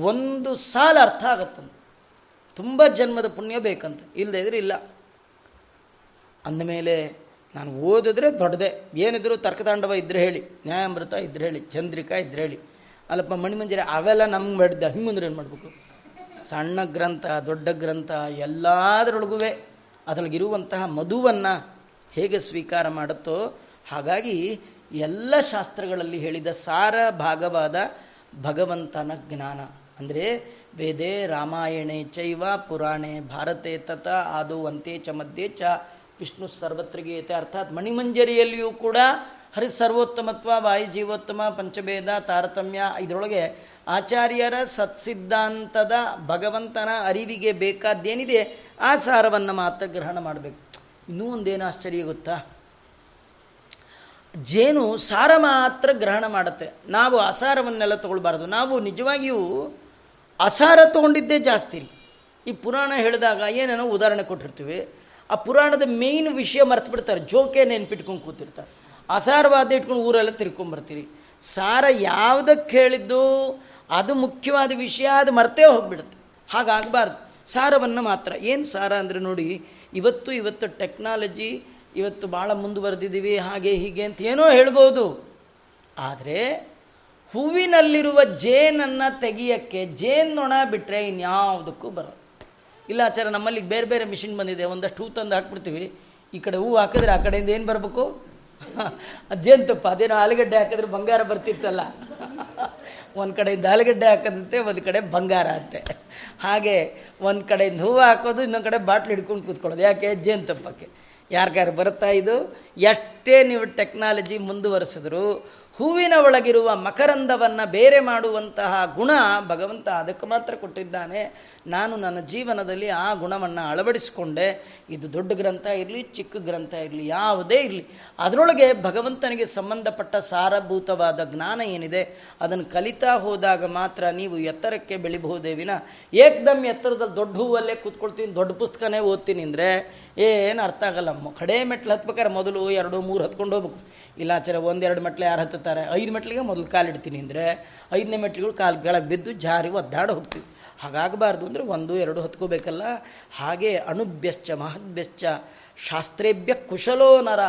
ಒಂದು ಸಾಲ ಅರ್ಥ ಆಗತ್ತಂತ. ತುಂಬ ಜನ್ಮದ ಪುಣ್ಯ ಬೇಕಂತ. ಇಲ್ಲದೆ ಇದ್ರೆ ಇಲ್ಲ. ಅಂದಮೇಲೆ ನಾನು ಓದಿದ್ರೆ ದೊಡ್ಡದೆ. ಏನಿದ್ರು ತರ್ಕತಾಂಡವ ಇದ್ರೆ ಹೇಳಿ, ನ್ಯಾಯಾಮೃತ ಇದ್ರೆ ಹೇಳಿ, ಚಂದ್ರಿಕಾ ಇದ್ರೆ ಹೇಳಿ. ಅಲ್ಲಪ್ಪ ಮಣಿಮಂಜರಿ, ಅವೆಲ್ಲ ನಮ್ಗೆ ಮಾಡಿದ್ದ ಹಿಂಗಂದ್ರೆ ಏನು ಮಾಡಬೇಕು? ಸಣ್ಣ ಗ್ರಂಥ, ದೊಡ್ಡ ಗ್ರಂಥ ಎಲ್ಲದರೊಳಗೂ ಅದರೊಳಗಿರುವಂತಹ ಮಧುವನ್ನು ಹೇಗೆ ಸ್ವೀಕಾರ ಮಾಡುತ್ತೋ ಹಾಗಾಗಿ ಎಲ್ಲ ಶಾಸ್ತ್ರಗಳಲ್ಲಿ ಹೇಳಿದ ಸಾರ ಭಾಗವಾದ ಭಗವಂತನ ಜ್ಞಾನ. ಅಂದರೆ ವೇದೆ ರಾಮಾಯಣೆ ಚೈವ ಪುರಾಣೆ ಭಾರತೆ ತತ ಆದು ಅಂತೆ ಚ ಮಧ್ಯೆ ಚ ವಿಷ್ಣು ಸರ್ವತ್ರಗೀಯತೆ ಅರ್ಥಾತ್ ಮಣಿಮಂಜರಿಯಲ್ಲಿಯೂ ಕೂಡ ಹರಿ ಸರ್ವೋತ್ತಮತ್ವ ವಾಯುಜೀವೋತ್ತಮ ಪಂಚಭೇದ, ತಾರತಮ್ಯ ಇದರೊಳಗೆ ಆಚಾರ್ಯರ ಸತ್ಸಿದ್ಧಾಂತದ ಭಗವಂತನ ಅರಿವಿಗೆ ಬೇಕಾದ್ದೇನಿದೆ ಆ ಸಾರವನ್ನು ಮಾತ್ರ ಗ್ರಹಣ ಮಾಡಬೇಕು. ಇನ್ನೂ ಒಂದೇನು ಆಶ್ಚರ್ಯ ಗೊತ್ತಾ? ಜೇನು ಸಾರ ಮಾತ್ರ ಗ್ರಹಣ ಮಾಡುತ್ತೆ. ನಾವು ಅಸಾರವನ್ನೆಲ್ಲ ತೊಗೊಳ್ಬಾರ್ದು. ನಾವು ನಿಜವಾಗಿಯೂ ಅಸಾರ ತೊಗೊಂಡಿದ್ದೇ ಜಾಸ್ತಿ ಈ ಪುರಾಣ ಹೇಳಿದಾಗ ಏನೇನೋ ಉದಾಹರಣೆ ಕೊಟ್ಟಿರ್ತೀವಿ. ಆ ಪುರಾಣದ ಮೇಯ್ನ್ ವಿಷಯ ಮರ್ತು ಬಿಡ್ತಾರೆ. ಜೋಕೆ ನೆನ್ಪಿಟ್ಕೊಂಡು ಕೂತಿರ್ತಾರೆ. ಅಸಾರವಾದ ಇಟ್ಕೊಂಡು ಊರೆಲ್ಲ ತಿರ್ಕೊಂಬರ್ತೀರಿ ಸಾರ ಯಾವುದಕ್ಕೆ ಹೇಳಿದ್ದು? ಅದು ಮುಖ್ಯವಾದ ವಿಷಯ, ಅದು ಮರ್ತೇ ಹೋಗ್ಬಿಡುತ್ತೆ. ಹಾಗಾಗಬಾರ್ದು. ಸಾರವನ್ನು ಮಾತ್ರ. ಏನು ಸಾರ ಅಂದರೆ ನೋಡಿ, ಇವತ್ತು ಇವತ್ತು ಟೆಕ್ನಾಲಜಿ ಇವತ್ತು ಭಾಳ ಮುಂದುವರೆದಿದ್ದೀವಿ, ಹಾಗೆ ಹೀಗೆ ಅಂತ ಏನೋ ಹೇಳ್ಬೋದು. ಆದರೆ ಹೂವಿನಲ್ಲಿರುವ ಜೇನನ್ನು ತೆಗಿಯೋಕ್ಕೆ ಜೇನು ನೊಣ ಬಿಟ್ಟರೆ ಇನ್ಯಾವುದಕ್ಕೂ ಬರಲ್ಲ. ಇಲ್ಲ ಆಚಾರ, ನಮ್ಮಲ್ಲಿ ಬೇರೆ ಬೇರೆ ಮಿಷಿನ್ ಬಂದಿದೆ, ಒಂದಷ್ಟು ಹೂ ತಂದು ಹಾಕ್ಬಿಡ್ತೀವಿ. ಈ ಕಡೆ ಹೂವು ಹಾಕಿದ್ರೆ ಆ ಕಡೆಯಿಂದ ಏನು ಬರಬೇಕು? *laughs* ಜೇನುತುಪ್ಪ ಅದೇನೋ ಆಲೂಗಡ್ಡೆ ಹಾಕಿದ್ರೆ ಬಂಗಾರ ಬರ್ತಿತ್ತಲ್ಲ. *laughs* ಒಂದು ಕಡೆಯಿಂದ ಆಲೂಗಡ್ಡೆ ಹಾಕೋದಂತೆ, ಒಂದು ಕಡೆ ಬಂಗಾರ ಅಂತೆ. ಹಾಗೆ ಒಂದು ಕಡೆಯಿಂದ ಹೂವು ಹಾಕೋದು, ಇನ್ನೊಂದು ಕಡೆ ಬಾಟ್ಲು ಹಿಡ್ಕೊಂಡು ಕೂತ್ಕೊಳ್ಳೋದು. ಯಾಕೆ? ಜೇನುತುಪ್ಪಕ್ಕೆ ಯಾರಿಗಾರು ಬರುತ್ತಾ ಇದು? ಎಷ್ಟೇ ನೀವು ಟೆಕ್ನಾಲಜಿ ಮುಂದುವರೆಸಿದ್ರು ಹೂವಿನ ಒಳಗಿರುವ ಮಕರಂದವನ್ನು ಬೇರೆ ಮಾಡುವಂತಹ ಗುಣ ಭಗವಂತ ಅದಕ್ಕೆ ಮಾತ್ರ ಕೊಟ್ಟಿದ್ದಾನೆ. ನಾನು ನನ್ನ ಜೀವನದಲ್ಲಿ ಆ ಗುಣವನ್ನು ಅಳವಡಿಸಿಕೊಂಡೆ. ಇದು ದೊಡ್ಡ ಗ್ರಂಥ ಇರಲಿ, ಚಿಕ್ಕ ಗ್ರಂಥ ಇರಲಿ, ಯಾವುದೇ ಇರಲಿ. ಅದರೊಳಗೆ ಭಗವಂತನಿಗೆ ಸಂಬಂಧಪಟ್ಟ ಸಾರಭೂತವಾದ ಜ್ಞಾನ ಏನಿದೆ, ಅದನ್ನು ಕಲಿತಾ ಹೋದಾಗ ಮಾತ್ರ ನೀವು ಎತ್ತರಕ್ಕೆ ಬೆಳಿಬಹುದೇ ವಿನ. ಏಕ್ದಮ್ ಎತ್ತರದಲ್ಲಿ ದೊಡ್ಡ ಹೂವಲ್ಲೇ ಕೂತ್ಕೊಳ್ತೀನಿ, ದೊಡ್ಡ ಪುಸ್ತಕನೇ ಓದ್ತೀನಿ ಅಂದರೆ ಏನು ಅರ್ಥ ಆಗಲ್ಲ. ಕಡೆ ಮೆಟ್ಲು ಹತ್ಬೇಕಾರೆ ಮೊದಲು ಎರಡು, ಮೂರು ಹತ್ಕೊಂಡು ಹೋಗ್ಬೇಕು. ಇಲ್ಲ ಆಚಾರ ಒಂದೆರಡು ಮೆಟ್ಲು ಯಾರು ಹತ್ತುತ್ತಾರೆ? ಐದು ಮೆಟ್ಲಿಗೆ ಮೊದಲು ಕಾಲಿಡ್ತೀನಿ ಅಂದರೆ ಐದನೇ ಮೆಟ್ಲಿಗಳು ಕಾಲು ಕೆಳಗೆ ಬಿದ್ದು ಜಾರಿ ಒದ್ದಾಡಿ ಹೋಗ್ತೀವಿ. ಹಾಗಾಗಬಾರ್ದು ಅಂದರೆ ಒಂದು, ಎರಡು ಹತ್ಕೋಬೇಕಲ್ಲ. ಹಾಗೆ ಅಣುಭ್ಯಶ್ಚ, ಮಹದ್ಭ್ಯಶ್ಚ, ಶಾಸ್ತ್ರೇಭ್ಯ ಕುಶಲೋ ನರ.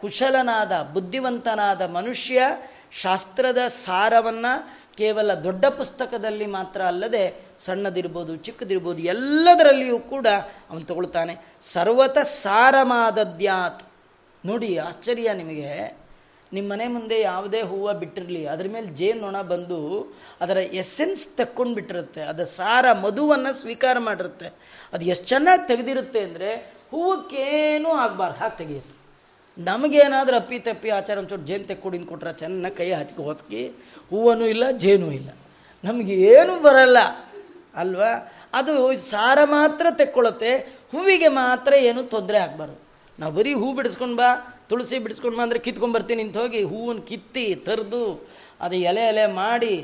ಕುಶಲನಾದ, ಬುದ್ಧಿವಂತನಾದ ಮನುಷ್ಯ ಶಾಸ್ತ್ರದ ಸಾರವನ್ನು ಕೇವಲ ದೊಡ್ಡ ಪುಸ್ತಕದಲ್ಲಿ ಮಾತ್ರ ಅಲ್ಲದೆ ಸಣ್ಣದಿರ್ಬೋದು, ಚಿಕ್ಕದಿರ್ಬೋದು, ಎಲ್ಲದರಲ್ಲಿಯೂ ಕೂಡ ಅವನು ತಗೊಳ್ತಾನೆ. ಸರ್ವತ ಸಾರಮಾದದ್ಯಾತ್. ನೋಡಿ, ಆಶ್ಚರ್ಯ ನಿಮಗೆ. ನಿಮ್ಮ ಮನೆ ಮುಂದೆ ಯಾವುದೇ ಹೂವು ಬಿಟ್ಟಿರಲಿ, ಅದ್ರ ಮೇಲೆ ಜೇನೊಣ ಬಂದು ಅದರ ಎಸೆನ್ಸ್ ತಕ್ಕೊಂಡು ಬಿಟ್ಟಿರುತ್ತೆ ಅದರ ಸಾರ ಮಧುವನ್ನು ಸ್ವೀಕಾರ ಮಾಡಿರುತ್ತೆ. ಅದು ಎಷ್ಟು ಚೆನ್ನಾಗಿ ತೆಗೆದಿರುತ್ತೆ ಅಂದರೆ ಹೂವಕ್ಕೇನೂ ಆಗಬಾರ್ದು, ಹಾಗೆ ತೆಗೆಯುತ್ತೆ. ನಮಗೇನಾದರೂ ಅಪ್ಪಿ ತಪ್ಪಿ ಆಚಾರ ಒಂಚೂರು ಜೇನು ತೆಕ್ಕೊಡಿನ ಕೊಟ್ರೆ ಚೆನ್ನಾಗಿ ಕೈ ಹಚ್ಕೊ ಹೊತ್ಕಿ ಹೂವನೂ ಇಲ್ಲ, ಜೇನೂ ಇಲ್ಲ. ನಮಗೆ ಏನು ಬರಲ್ಲ, ಅಲ್ವಾ? ಅದು ಸಾರ ಮಾತ್ರ ತೆಕ್ಕೊಳತ್ತೆ, ಹೂವಿಗೆ ಮಾತ್ರ ಏನು ತೊಂದರೆ ಆಗಬಾರ್ದು. ನಾವು ಬರೀ ಹೂ ಬಿಡಿಸ್ಕೊಂಡು ಬಾ, ತುಳಸಿ ಬಿಡಿಸ್ಕೊಂಡು ಬಾ ಅಂದರೆ ಕಿತ್ಕೊಂಡ್ಬರ್ತೀನಿ ಅಂತ ಹೋಗಿ ಹೂವನ್ನು ಕಿತ್ತಿ ತರಿದು ಅದು ಎಲೆ ಎಲೆ ಮಾಡಿ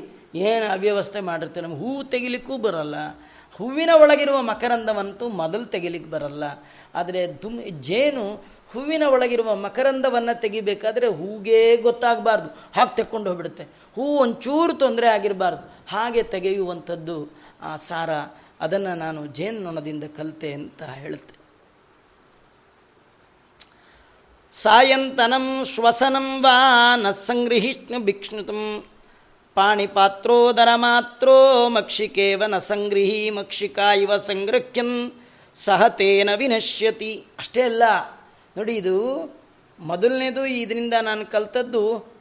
ಏನು ಅವ್ಯವಸ್ಥೆ ಮಾಡಿರ್ತೀವಿ ನಮ್ಗೆ ಹೂವು ತೆಗಿಲಿಕ್ಕೂ ಬರಲ್ಲ. ಹೂವಿನ ಒಳಗಿರುವ ಮಕರಂದವಂತೂ ಮೊದಲು ತೆಗಿಲಿಕ್ಕೆ ಬರಲ್ಲ. ಆದರೆ ಜೇನು ಹೂವಿನ ಒಳಗಿರುವ ಮಕರಂದವನ್ನು ತೆಗಿಬೇಕಾದ್ರೆ ಹೂಗೇ ಗೊತ್ತಾಗಬಾರ್ದು. ಹಾಗೆ ತೆಕ್ಕೊಂಡು ಹೋಗ್ಬಿಡುತ್ತೆ. ಹೂ ಒಂಚೂರು ತೊಂದರೆ ಆಗಿರಬಾರ್ದು. ಹಾಗೆ ತೆಗೆಯುವಂಥದ್ದು ಆ ಸಾರ. ಅದನ್ನು ನಾನು ಜೇನ್ನೊಣದಿಂದ ಕಲಿತೆ ಅಂತ ಹೇಳುತ್ತೆ. ಸಾಯಂತನಂ ಶ್ವಸನಂ ವಾ ನ ಸಂಗೃಹಿಷ್ಣು ಭಿಕ್ಷ್ಣುತಂ ಪಾಣಿಪಾತ್ರೋದರ ಮಾತ್ರೋ ಮಕ್ಷಿಕೇವ ನ ಸಂಗೃಹಿ ಮಕ್ಷಿಕಾ ಇವ ಸಂಗೃಹ್ಯನ್ ಸಹತೇನ ವಿನಶ್ಯತಿ. ಅಷ್ಟೇ ಅಲ್ಲ. ನೋಡಿ ಇದು ಮೊದಲನೇದು, ಇದರಿಂದ ನಾನು ಕಲ್ತದ್ದು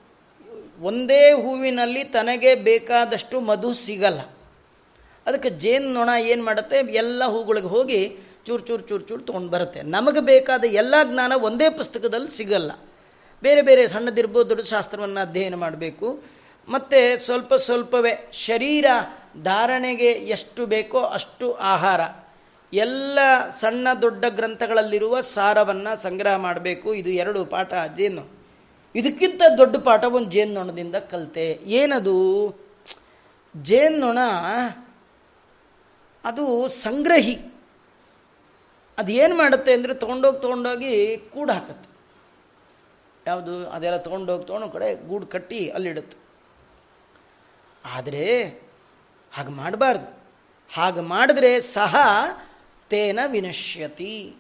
ಒಂದೇ ಹೂವಿನಲ್ಲಿ ತನಗೆ ಬೇಕಾದಷ್ಟು ಮಧು ಸಿಗಲ್ಲ. ಅದಕ್ಕೆ ಜೇನು ನೊಣ ಏನು ಮಾಡುತ್ತೆ? ಎಲ್ಲ ಹೂಗಳಿಗೆ ಹೋಗಿ ಚೂರು ಚೂರು ಚೂರು ಚೂರು ತೊಗೊಂಡು ಬರುತ್ತೆ. ನಮಗೆ ಬೇಕಾದ ಎಲ್ಲ ಜ್ಞಾನ ಒಂದೇ ಪುಸ್ತಕದಲ್ಲಿ ಸಿಗಲ್ಲ. ಬೇರೆ ಬೇರೆ ಸಣ್ಣದಿರ್ಬೋದು, ದೊಡ್ಡ ಶಾಸ್ತ್ರವನ್ನು ಅಧ್ಯಯನ ಮಾಡಬೇಕು. ಮತ್ತು ಸ್ವಲ್ಪ ಸ್ವಲ್ಪವೇ ಶರೀರ ಧಾರಣೆಗೆ ಎಷ್ಟು ಬೇಕೋ ಅಷ್ಟು ಆಹಾರ. ಎಲ್ಲ ಸಣ್ಣ ದೊಡ್ಡ ಗ್ರಂಥಗಳಲ್ಲಿರುವ ಸಾರವನ್ನು ಸಂಗ್ರಹ ಮಾಡಬೇಕು. ಇದು ಎರಡು ಪಾಠ, ಜೇನು. ಇದಕ್ಕಿಂತ ದೊಡ್ಡ ಪಾಠ ಒಂದು ಜೇನ್ನೊಣದಿಂದ ಕಲಿತೆ. ಏನದು? ಜೇನ್ನೊಣ, ಅದು ಸಂಗ್ರಹಿ. ಅದು ಏನು ಮಾಡುತ್ತೆ ಅಂದರೆ ತೊಗೊಂಡೋಗಿ ತೊಗೊಂಡೋಗಿ ಕೂಡು ಹಾಕತ್ತೆ. ಯಾವುದು? ಅದೆಲ್ಲ ತೊಗೊಂಡೋಗಿ ತೊಗೊಂಡು ಕಡೆ ಗೂಡು ಕಟ್ಟಿ ಅಲ್ಲಿಡುತ್ತೆ. ಆದರೆ ಹಾಗೆ ಮಾಡಬಾರ್ದು. ಹಾಗೆ ಮಾಡಿದ್ರೆ ಸಹ ತೇನ ವಿನಶ್ಯತಿ.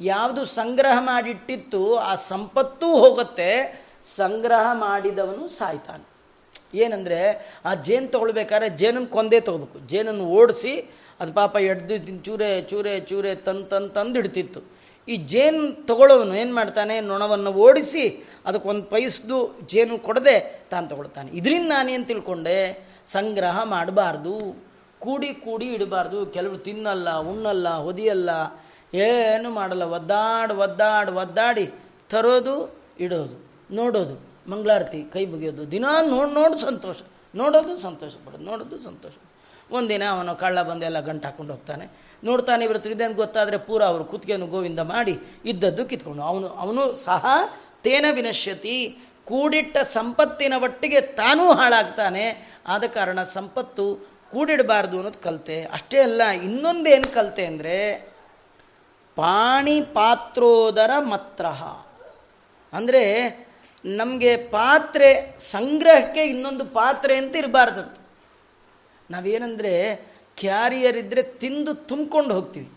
ಯಾವುದು ಸಂಗ್ರಹ ಮಾಡಿಟ್ಟಿತ್ತು, ಆ ಸಂಪತ್ತೂ ಹೋಗುತ್ತೆ, ಸಂಗ್ರಹ ಮಾಡಿದವನು ಸಾಯ್ತಾನೆ. ಏನಂದರೆ, ಆ ಜೇನು ತೊಗೊಳ್ಬೇಕಾದ್ರೆ ಜೇನನ್ನು ಕೊಂದೇ ತೊಗೋಬೇಕು. ಜೇನನ್ನು ಓಡಿಸಿ, ಅದು ಪಾಪ ಎಡ್ದು ಚೂರೆ ಚೂರೆ ಚೂರೆ ತಂದು ತಂದು ತಂದು ಇಡ್ತಿತ್ತು. ಈ ಜೇನು ತಗೊಳ್ಳೋನು ಏನು ಮಾಡ್ತಾನೆ? ನೊಣವನ್ನು ಓಡಿಸಿ, ಅದಕ್ಕೊಂದು ಪೈಸ್ದು ಜೇನು ಕೊಡದೆ ತಾನು ತಗೊಳ್ತಾನೆ. ಇದರಿಂದ ನಾನೇನು ತಿಳ್ಕೊಂಡೆ? ಸಂಗ್ರಹ ಮಾಡಬಾರ್ದು. ಕೂಡಿ ಕೂಡಿ ಇಡಬಾರ್ದು. ಕೆಲವರು ತಿನ್ನಲ್ಲ, ಉಣ್ಣಲ್ಲ, ಹೊದಿಯಲ್ಲ, ಏನು ಮಾಡಲ್ಲ. ಒದ್ದಾಡಿ ಒದ್ದಾಡಿ ಒದ್ದಾಡಿ ತರೋದು, ಇಡೋದು, ನೋಡೋದು. ಮಂಗಳಾರತಿ ಕೈ ಮುಗಿಯೋದು. ದಿನ ನೋಡಿ, ನೋಡು ಸಂತೋಷ. ನೋಡೋದು ಸಂತೋಷ ಪಡೋದು, ನೋಡೋದು ಸಂತೋಷ. ಒಂದಿನ ಅವನು ಕಳ್ಳ ಬಂದೆಲ್ಲ ಗಂಟು ಹಾಕೊಂಡು ಹೋಗ್ತಾನೆ. ನೋಡ್ತಾನೆ, ಇವರು ಅಂತ ಗೊತ್ತಾದರೆ ಪೂರ ಅವರು ಕುತ್ತಿಗೆನು ಗೋವಿಂದ ಮಾಡಿ ಇದ್ದದ್ದು ಕಿತ್ಕೊಂಡು. ಅವನು ಅವನು ಸಹ ತೇನ ವಿನಶ್ಯತಿ. ಕೂಡಿಟ್ಟ ಸಂಪತ್ತಿನ ಒಟ್ಟಿಗೆ ತಾನೂ ಹಾಳಾಗ್ತಾನೆ. ಆದ ಕಾರಣ ಸಂಪತ್ತು ಕೂಡಿಡಬಾರ್ದು ಅನ್ನೋದು ಕಲಿತೆ. ಅಷ್ಟೇ ಅಲ್ಲ ಇನ್ನೊಂದು ಏನು ಕಲಿತೆ ಅಂದರೆ ಪಾಣಿ ಪಾತ್ರೋದರ ಮತ್ರ ಅಂದರೆ, ನಮಗೆ ಪಾತ್ರೆ, ಸಂಗ್ರಹಕ್ಕೆ ಇನ್ನೊಂದು ಪಾತ್ರೆ ಅಂತ ಇರಬಾರ್ದಂತ ನಾವೇನಂದರೆ ಕ್ಯಾರಿಯರ್ ಇದ್ದರೆ ತಿಂದು ತುಂಬ್ಕೊಂಡು ಹೋಗ್ತೀವಿ.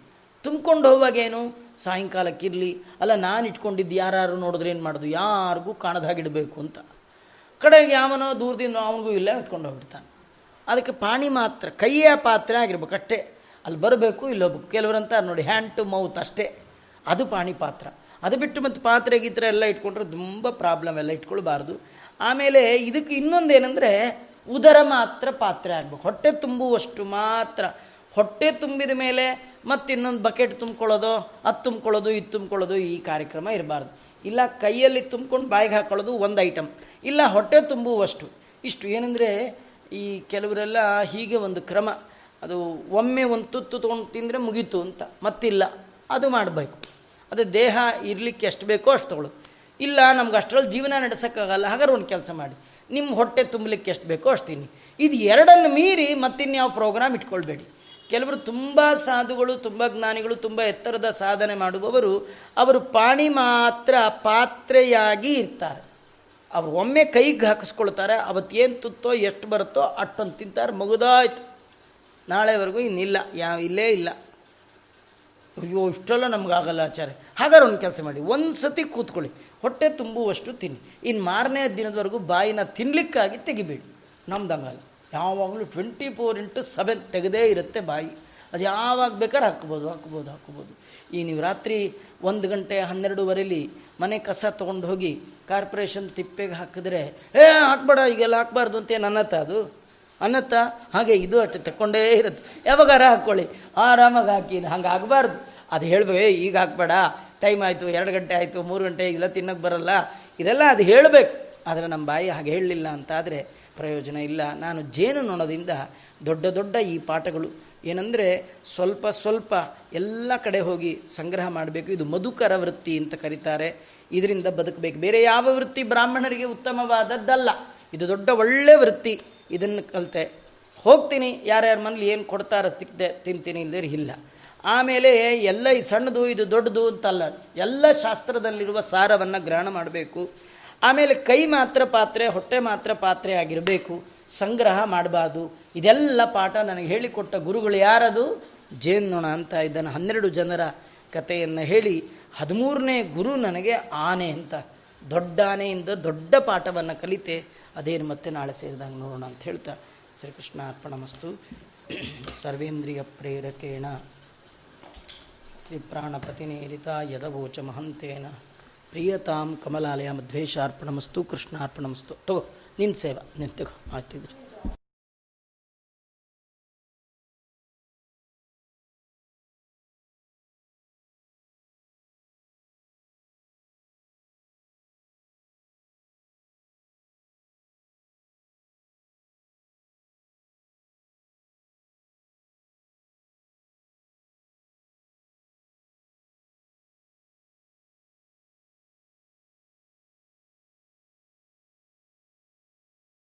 ತುಂಬ್ಕೊಂಡು ಹೋಗುವಾಗೇನು ಸಾಯಂಕಾಲಕ್ಕಿರಲಿ ಅಲ್ಲ, ನಾನು ಇಟ್ಕೊಂಡಿದ್ದು ಯಾರು ನೋಡಿದ್ರೆ ಏನು ಮಾಡೋದು? ಯಾರಿಗೂ ಕಾಣದಾಗಿಡಬೇಕು ಅಂತ. ಕಡೆಗೆ ಯಾವನೋ ದೂರದಿಂದ ಅವನಿಗೂ ಇಲ್ಲ ಹೊತ್ಕೊಂಡು ಹೋಗ್ಬಿಡ್ತಾನೆ. ಅದಕ್ಕೆ ಪಾಣಿ ಮಾತ್ರ, ಕೈಯ ಪಾತ್ರೆ ಆಗಿರ್ಬೇಕು ಅಷ್ಟೇ. ಅಲ್ಲಿ ಬರಬೇಕು ಇಲ್ಲೋಗ್ಬೇಕು ಕೆಲವರಂತ ನೋಡಿ ಹ್ಯಾಂಡ್ ಟು ಮೌತ್ ಅಷ್ಟೇ. ಅದು ಪಾಣಿ ಪಾತ್ರ. ಅದು ಬಿಟ್ಟು ಮತ್ತು ಪಾತ್ರೆ ಗೀತ್ರೆ ಎಲ್ಲ ಇಟ್ಕೊಂಡ್ರೆ ತುಂಬ ಪ್ರಾಬ್ಲಮ್ ಎಲ್ಲ ಇಟ್ಕೊಳ್ಬಾರ್ದು. ಆಮೇಲೆ ಇದಕ್ಕೆ ಇನ್ನೊಂದೇನೆಂದರೆ, ಉದರ ಮಾತ್ರ ಪಾತ್ರೆ ಆಗಬೇಕು. ಹೊಟ್ಟೆ ತುಂಬುವಷ್ಟು ಮಾತ್ರ. ಹೊಟ್ಟೆ ತುಂಬಿದ ಮೇಲೆ ಮತ್ತೆ ಇನ್ನೊಂದು ಬಕೆಟ್ ತುಂಬ್ಕೊಳ್ಳೋದು, ಅದು ತುಂಬ್ಕೊಳ್ಳೋದು, ಇದು ತುಂಬ್ಕೊಳ್ಳೋದು ಈ ಕಾರ್ಯಕ್ರಮ ಇರಬಾರ್ದು. ಇಲ್ಲ ಕೈಯಲ್ಲಿ ತುಂಬ್ಕೊಂಡು ಬಾಯಿಗೆ ಹಾಕೊಳ್ಳೋದು ಒಂದು ಐಟಮ್ ಇಲ್ಲ ಹೊಟ್ಟೆ ತುಂಬುವಷ್ಟು. ಇಷ್ಟು. ಏನಂದರೆ ಈ ಕೆಲವರೆಲ್ಲ ಹೀಗೆ ಒಂದು ಕ್ರಮ. ಅದು ಒಮ್ಮೆ ಒಂದು ತುತ್ತು ತೊಗೊಂಡು ತಿಂದರೆ ಮುಗೀತು ಅಂತ. ಮತ್ತಿಲ್ಲ. ಅದು ಮಾಡಬೇಕು. ಅದು ದೇಹ ಇರಲಿಕ್ಕೆ ಎಷ್ಟು ಬೇಕೋ ಅಷ್ಟು ತೊಗೊಳು ಇಲ್ಲ, ನಮ್ಗೆ ಅಷ್ಟರಲ್ಲಿ ಜೀವನ ನಡೆಸೋಕ್ಕಾಗಲ್ಲ. ಹಾಗಾದ್ರೆ ಒಂದು ಕೆಲಸ ಮಾಡಿ. ನಿಮ್ಮ ಹೊಟ್ಟೆ ತುಂಬಲಿಕ್ಕೆ ಎಷ್ಟು ಬೇಕೋ ಅಷ್ಟು ತಿನ್ನಿ. ಇದು ಎರಡನ್ನು ಮೀರಿ ಮತ್ತಿನ್ಯಾವ ಪ್ರೋಗ್ರಾಮ್ ಇಟ್ಕೊಳ್ಬೇಡಿ. ಕೆಲವರು ತುಂಬ ಸಾಧುಗಳು, ತುಂಬ ಜ್ಞಾನಿಗಳು, ತುಂಬ ಎತ್ತರದ ಸಾಧನೆ ಮಾಡುವವರು. ಅವರು ಪಾಣಿ ಮಾತ್ರ ಪಾತ್ರೆಯಾಗಿ ಇರ್ತಾರೆ. ಅವರು ಒಮ್ಮೆ ಕೈಗೆ ಹಾಕಿಸ್ಕೊಳ್ತಾರೆ ಅವತ್ತು ಏನು ತುತ್ತೋ ಎಷ್ಟು ಬರುತ್ತೋ ಅಷ್ಟೊಂದು ತಿಂತಾರೆ, ಮಗುದಾಯ್ತು. ನಾಳೆವರೆಗೂ ಇನ್ನಿಲ್ಲ, ಯಾವ ಇಲ್ಲೇ ಇಲ್ಲ. ಅಯ್ಯೋ, ಇಷ್ಟೆಲ್ಲ ನಮಗಾಗಲ್ಲ ಆಚಾರ್ಯ. ಹಾಗಾದ್ರೆ ಒಂದು ಕೆಲಸ ಮಾಡಿ, ಒಂದು ಸತಿ ಕೂತ್ಕೊಳ್ಳಿ. ಹೊಟ್ಟೆ ತುಂಬುವಷ್ಟು ತಿನ್ನಿ. ಇನ್ನು ಮಾರನೇ ದಿನದವರೆಗೂ ಬಾಯಿನ ತಿನ್ನಲಿಕ್ಕಾಗಿ ತೆಗಿಬೇಡಿ. ನಮ್ದಂಗಲ್ಲ. ಯಾವಾಗಲೂ ಟ್ವೆಂಟಿ ಫೋರ್ ಇಂಟು ಸೆವೆನ್ ತೆಗೆದೇ ಇರುತ್ತೆ ಬಾಯಿ. ಅದು ಯಾವಾಗ ಬೇಕಾದ್ರೆ ಹಾಕ್ಬೋದು ಹಾಕ್ಬೋದು ಹಾಕ್ಬೋದು. ಈ ನೀವು ರಾತ್ರಿ ಒಂದು ಗಂಟೆ ಹನ್ನೆರಡುವರೆಲಿ ಮನೆ ಕಸ ತೊಗೊಂಡು ಹೋಗಿ ಕಾರ್ಪೊರೇಷನ್ ತಿಪ್ಪೆಗೆ ಹಾಕಿದ್ರೆ, ಏ, ಹಾಕ್ಬೇಡ, ಈಗೆಲ್ಲ ಹಾಕ್ಬಾರ್ದು ಅಂತ ಏನು ಅನ್ನತ್ತ ಅದು? ಅನ್ನತ್ತ ಹಾಗೆ ಇದು ಅಷ್ಟೇ, ತಕ್ಕೊಂಡೇ ಇರುತ್ತೆ ಯಾವಾಗಾರ ಹಾಕ್ಕೊಳ್ಳಿ. ಆರಾಮಾಗಿ ಹಾಕಿ ಹಂಗೆ ಆಗಬಾರ್ದು. ಅದು ಹೇಳ್ಬೇಕು ಈಗ ಹಾಕ್ಬೇಡ, ಟೈಮ್ ಆಯಿತು, ಎರಡು ಗಂಟೆ ಆಯಿತು, ಮೂರು ಗಂಟೆ ಇಲ್ಲ ತಿನ್ನೋಕ್ಕೆ ಬರಲ್ಲ. ಇದೆಲ್ಲ ಅದು ಹೇಳಬೇಕು. ಆದರೆ ನಮ್ಮ ಬಾಯಿ ಹಾಗೆ ಹೇಳಲಿಲ್ಲ ಅಂತಾದರೆ ಪ್ರಯೋಜನ ಇಲ್ಲ. ನಾನು ಜೇನು ನೊಣದಿಂದ ದೊಡ್ಡ ದೊಡ್ಡ ಈ ಪಾಠಗಳು. ಏನಂದರೆ, ಸ್ವಲ್ಪ ಸ್ವಲ್ಪ ಎಲ್ಲ ಕಡೆ ಹೋಗಿ ಸಂಗ್ರಹ ಮಾಡಬೇಕು. ಇದು ಮಧುಕರ ವೃತ್ತಿ ಅಂತ ಕರೀತಾರೆ. ಇದರಿಂದ ಬದುಕಬೇಕು. ಬೇರೆ ಯಾವ ವೃತ್ತಿ ಬ್ರಾಹ್ಮಣರಿಗೆ ಉತ್ತಮವಾದದ್ದಲ್ಲ. ಇದು ದೊಡ್ಡ ಒಳ್ಳೆ ವೃತ್ತಿ. ಇದನ್ನು ಕಲಿತೆ. ಹೋಗ್ತೀನಿ. ಯಾರ್ಯಾರ ಮನೇಲಿ ಏನು ಕೊಡ್ತಾರ ಸಿಕ್ಕದೆ ತಿಂತೀನಿ ಇಲ್ಲದೇ ಇಲ್ಲ. ಆಮೇಲೆ ಎಲ್ಲ ಈ ಸಣ್ಣದು, ಇದು ದೊಡ್ಡದು ಅಂತಲ್ಲ. ಎಲ್ಲ ಶಾಸ್ತ್ರದಲ್ಲಿರುವ ಸಾರವನ್ನು ಗ್ರಹಣ ಮಾಡಬೇಕು. ಆಮೇಲೆ ಕೈ ಮಾತ್ರ ಪಾತ್ರೆ, ಹೊಟ್ಟೆ ಮಾತ್ರ ಪಾತ್ರೆ ಆಗಿರಬೇಕು. ಸಂಗ್ರಹ ಮಾಡಬಾರ್ದು. ಇದೆಲ್ಲ ಪಾಠ ನನಗೆ ಹೇಳಿಕೊಟ್ಟ ಗುರುಗಳು ಯಾರದು? ಜೇನುನೊಣ ಅಂತ ಇದನ್ನು ಹನ್ನೆರಡು ಜನರ ಕಥೆಯನ್ನು ಹೇಳಿ ಹದಿಮೂರನೇ ಗುರು ನನಗೆ ಆನೆ ಅಂತ, ದೊಡ್ಡ ಆನೆಯಿಂದ ದೊಡ್ಡ ಪಾಠವನ್ನು ಕಲಿತೆ ಅದೇನು ಮತ್ತೆ ನಾಳೆ ಸೇರಿದಾಗ ನೋಡೋಣ ಅಂತ ಹೇಳ್ತಾ ಶ್ರೀಕೃಷ್ಣ ಅರ್ಪಣಮಸ್ತು ಸರ್ವೇಂದ್ರಿಯ ಪ್ರೇರಕೇಣ, ಶ್ರೀ ಪ್ರಾಣಪತಿನೇರಿತ ಯದವೋಚ ಮಹಂತೇನ, ಪ್ರಿಯತಾಂ ಕಮಲಾಲಯ ಮಧ್ವೇಶಾರ್ಪಣಮಸ್ತು ಕೃಷ್ಣಾರ್ಪಣಮಸ್ತು ತಗೋ ನಿನ್ನ ಸೇವಾ ನಿನ್ನ ತಗೋ